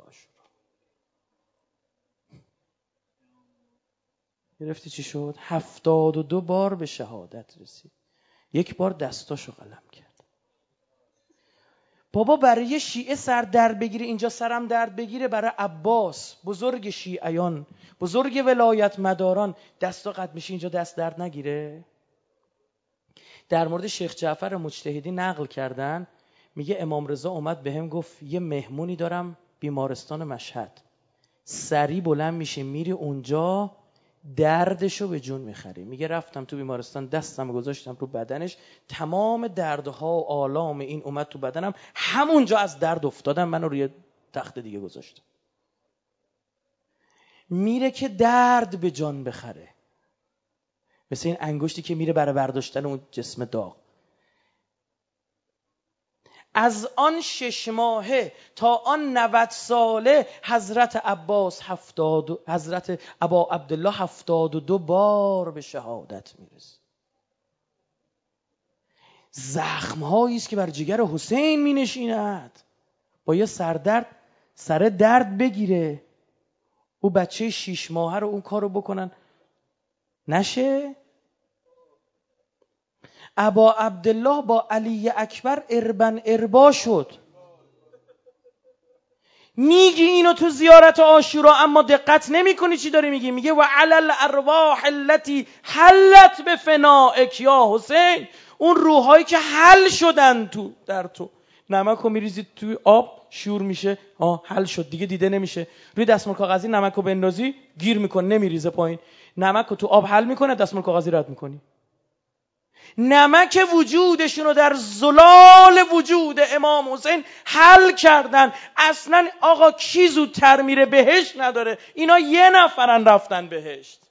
گرفتی چی شد؟ هفتاد و دو بار به شهادت رسید. یک بار دستاشو قلم کرد. بابا برای شیعه سر درد بگیره اینجا سرم درد بگیره برای عباس بزرگ شیعیان بزرگ ولایت مداران دستا قد میشه اینجا دست درد نگیره؟ در مورد شیخ جعفر مجتهدی نقل کردن میگه امام رضا اومد به هم گفت یه مهمونی دارم بیمارستان مشهد. سری بلند میشه میری اونجا دردشو به جون می‌خری. میگه رفتم تو بیمارستان دستم گذاشتم رو بدنش. تمام دردها و آلام این اومد تو بدنم. همونجا از درد افتادم منو روی تخت دیگه گذاشتم. میره که درد به جان بخره. مثل این انگشتی که میره برای برداشتن اون جسم داغ. از آن شش ماهه تا آن نوت ساله حضرت عباس هفتاد حضرت ابا عبدالله هفتاد و دو بار به شهادت می‌رسه. زخم است که بر جگر حسین می نشیند با یه سردرد سر درد بگیره. او بچه شیش ماهه رو اون کارو بکنن. نشه؟ ابا عبدالله با علی اکبر اربن اربا شد. میگی اینو تو زیارت آشورا اما دقت نمی کنی چی داری میگی؟ میگه و علل ارواح التي حلت به فنائک یا حسین. اون روحایی که حل شدن تو در تو. نمک رو میریزید توی آب شور میشه. آه حل شد. دیگه دیده نمیشه. روی دستمال کاغذی نمک رو بندازی گیر می‌کنه نمیریزه پایین. نمک رو تو آب حل می‌کنه دستمال کاغذی رد می‌کنی. نمک وجودشون رو در زلال وجود امام حسین حل کردن. اصلا آقا کی زودتر میره بهشت نداره. اینا یه نفرن رفتن بهشت.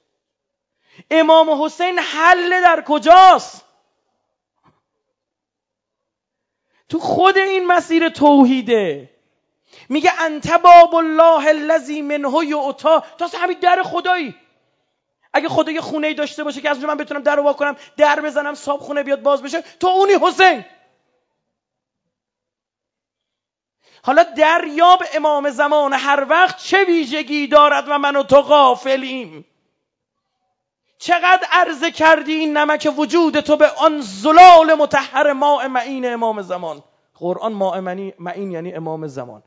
امام حسین حل در کجاست؟ تو خود این مسیر توحیده. میگه انت باب الله الذی منه یعطا تو همین در خدایی. اگه خدا یه خونه ای داشته باشه که از من بتونم در رو کنم در بزنم صاحب خونه بیاد باز بشه تو اونی حسین. حالا دریاب امام زمان هر وقت چه ویژگی دارد و من و تو غافلیم. چقدر عرضه کردی این نمک وجود تو به آن زلال متحر ماء معین امام زمان؟ قرآن ماء معین یعنی امام زمان.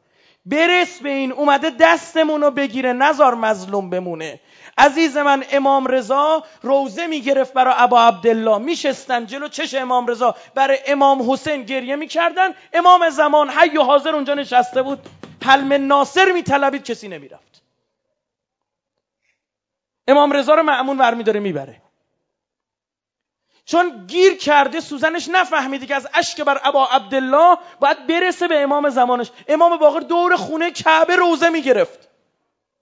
برس به این اومده دستمون رو بگیره نزار مظلوم بمونه. عزیز من امام رضا روزه می‌گرفت برای ابا عبدالله. میشستن جلو چش امام رضا. برای امام حسین گریه می‌کردن. امام زمان حی و حاضر اونجا نشسته بود. حلم ناصر میطلبید کسی نمی‌رفت. امام رضا رو معمون ور میداره می‌بره. چون گیر کرده سوزنش نفهمیده که از اشک بر ابا عبدالله باید برسه به امام زمانش. امام باقر دور خونه کعبه روزه می‌گرفت.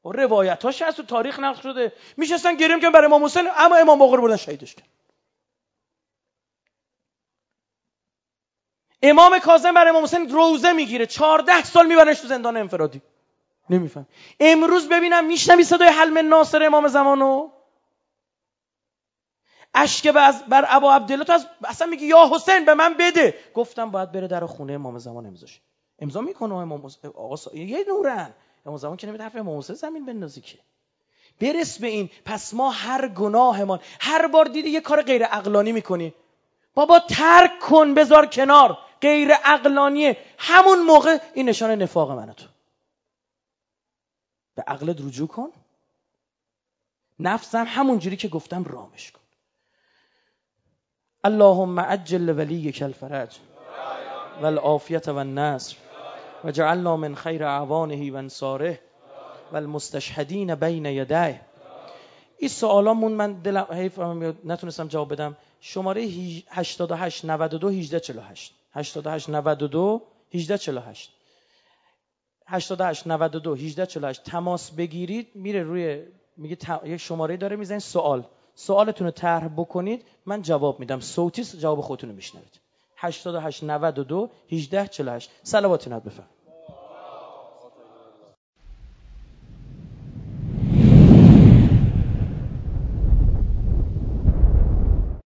و روایتاش از تو تاریخ نقل شده. میشستن گریم که برای امام حسین اما امام باقر بردن شهیدش کرد. امام کاظم برای امام حسین روزه می‌گیره. چهارده سال میبرنش تو زندان انفرادی. نمیفهم. امروز ببینم میشنوی صدای حلم ناصر امام زمانو؟ اشک بر ابا عبدالله تو از اصلا میگی یا حسین به من بده. گفتم باید بره در خونه امام زمان امضاش امضا می‌کنه امام آقا یه نورن. امام زمان که نمیده حرف امام حسین زمین بندازی که. برس به این. پس ما هر گناهمان هر بار دیدی یه کار غیر عقلانی می‌کنی. بابا ترک کن بذار کنار. غیر عقلانیه. همون موقع این نشان نفاق منه تو. به عقلت رجوع کن. نفسم همون جوری که گفتم رامش کن. اللهم عجل ولیک الفرج والعافیت و النصر و جعلنا من خیر اعوانه و انصاره و المستشهدین بین یده این سوالامون من دلم حیف نتونستم جواب بدم. شماره 88 92 18 48 88 92 18 48 88 92 18 48 تماس بگیرید میره روی میگه یک شماره داره می‌زنید سوال. سوالتون رو طرح بکنید من جواب میدم. صوتی جواب خودتون رو میشنوید. 88 92 18 48 صلوات نبی بفرمایید.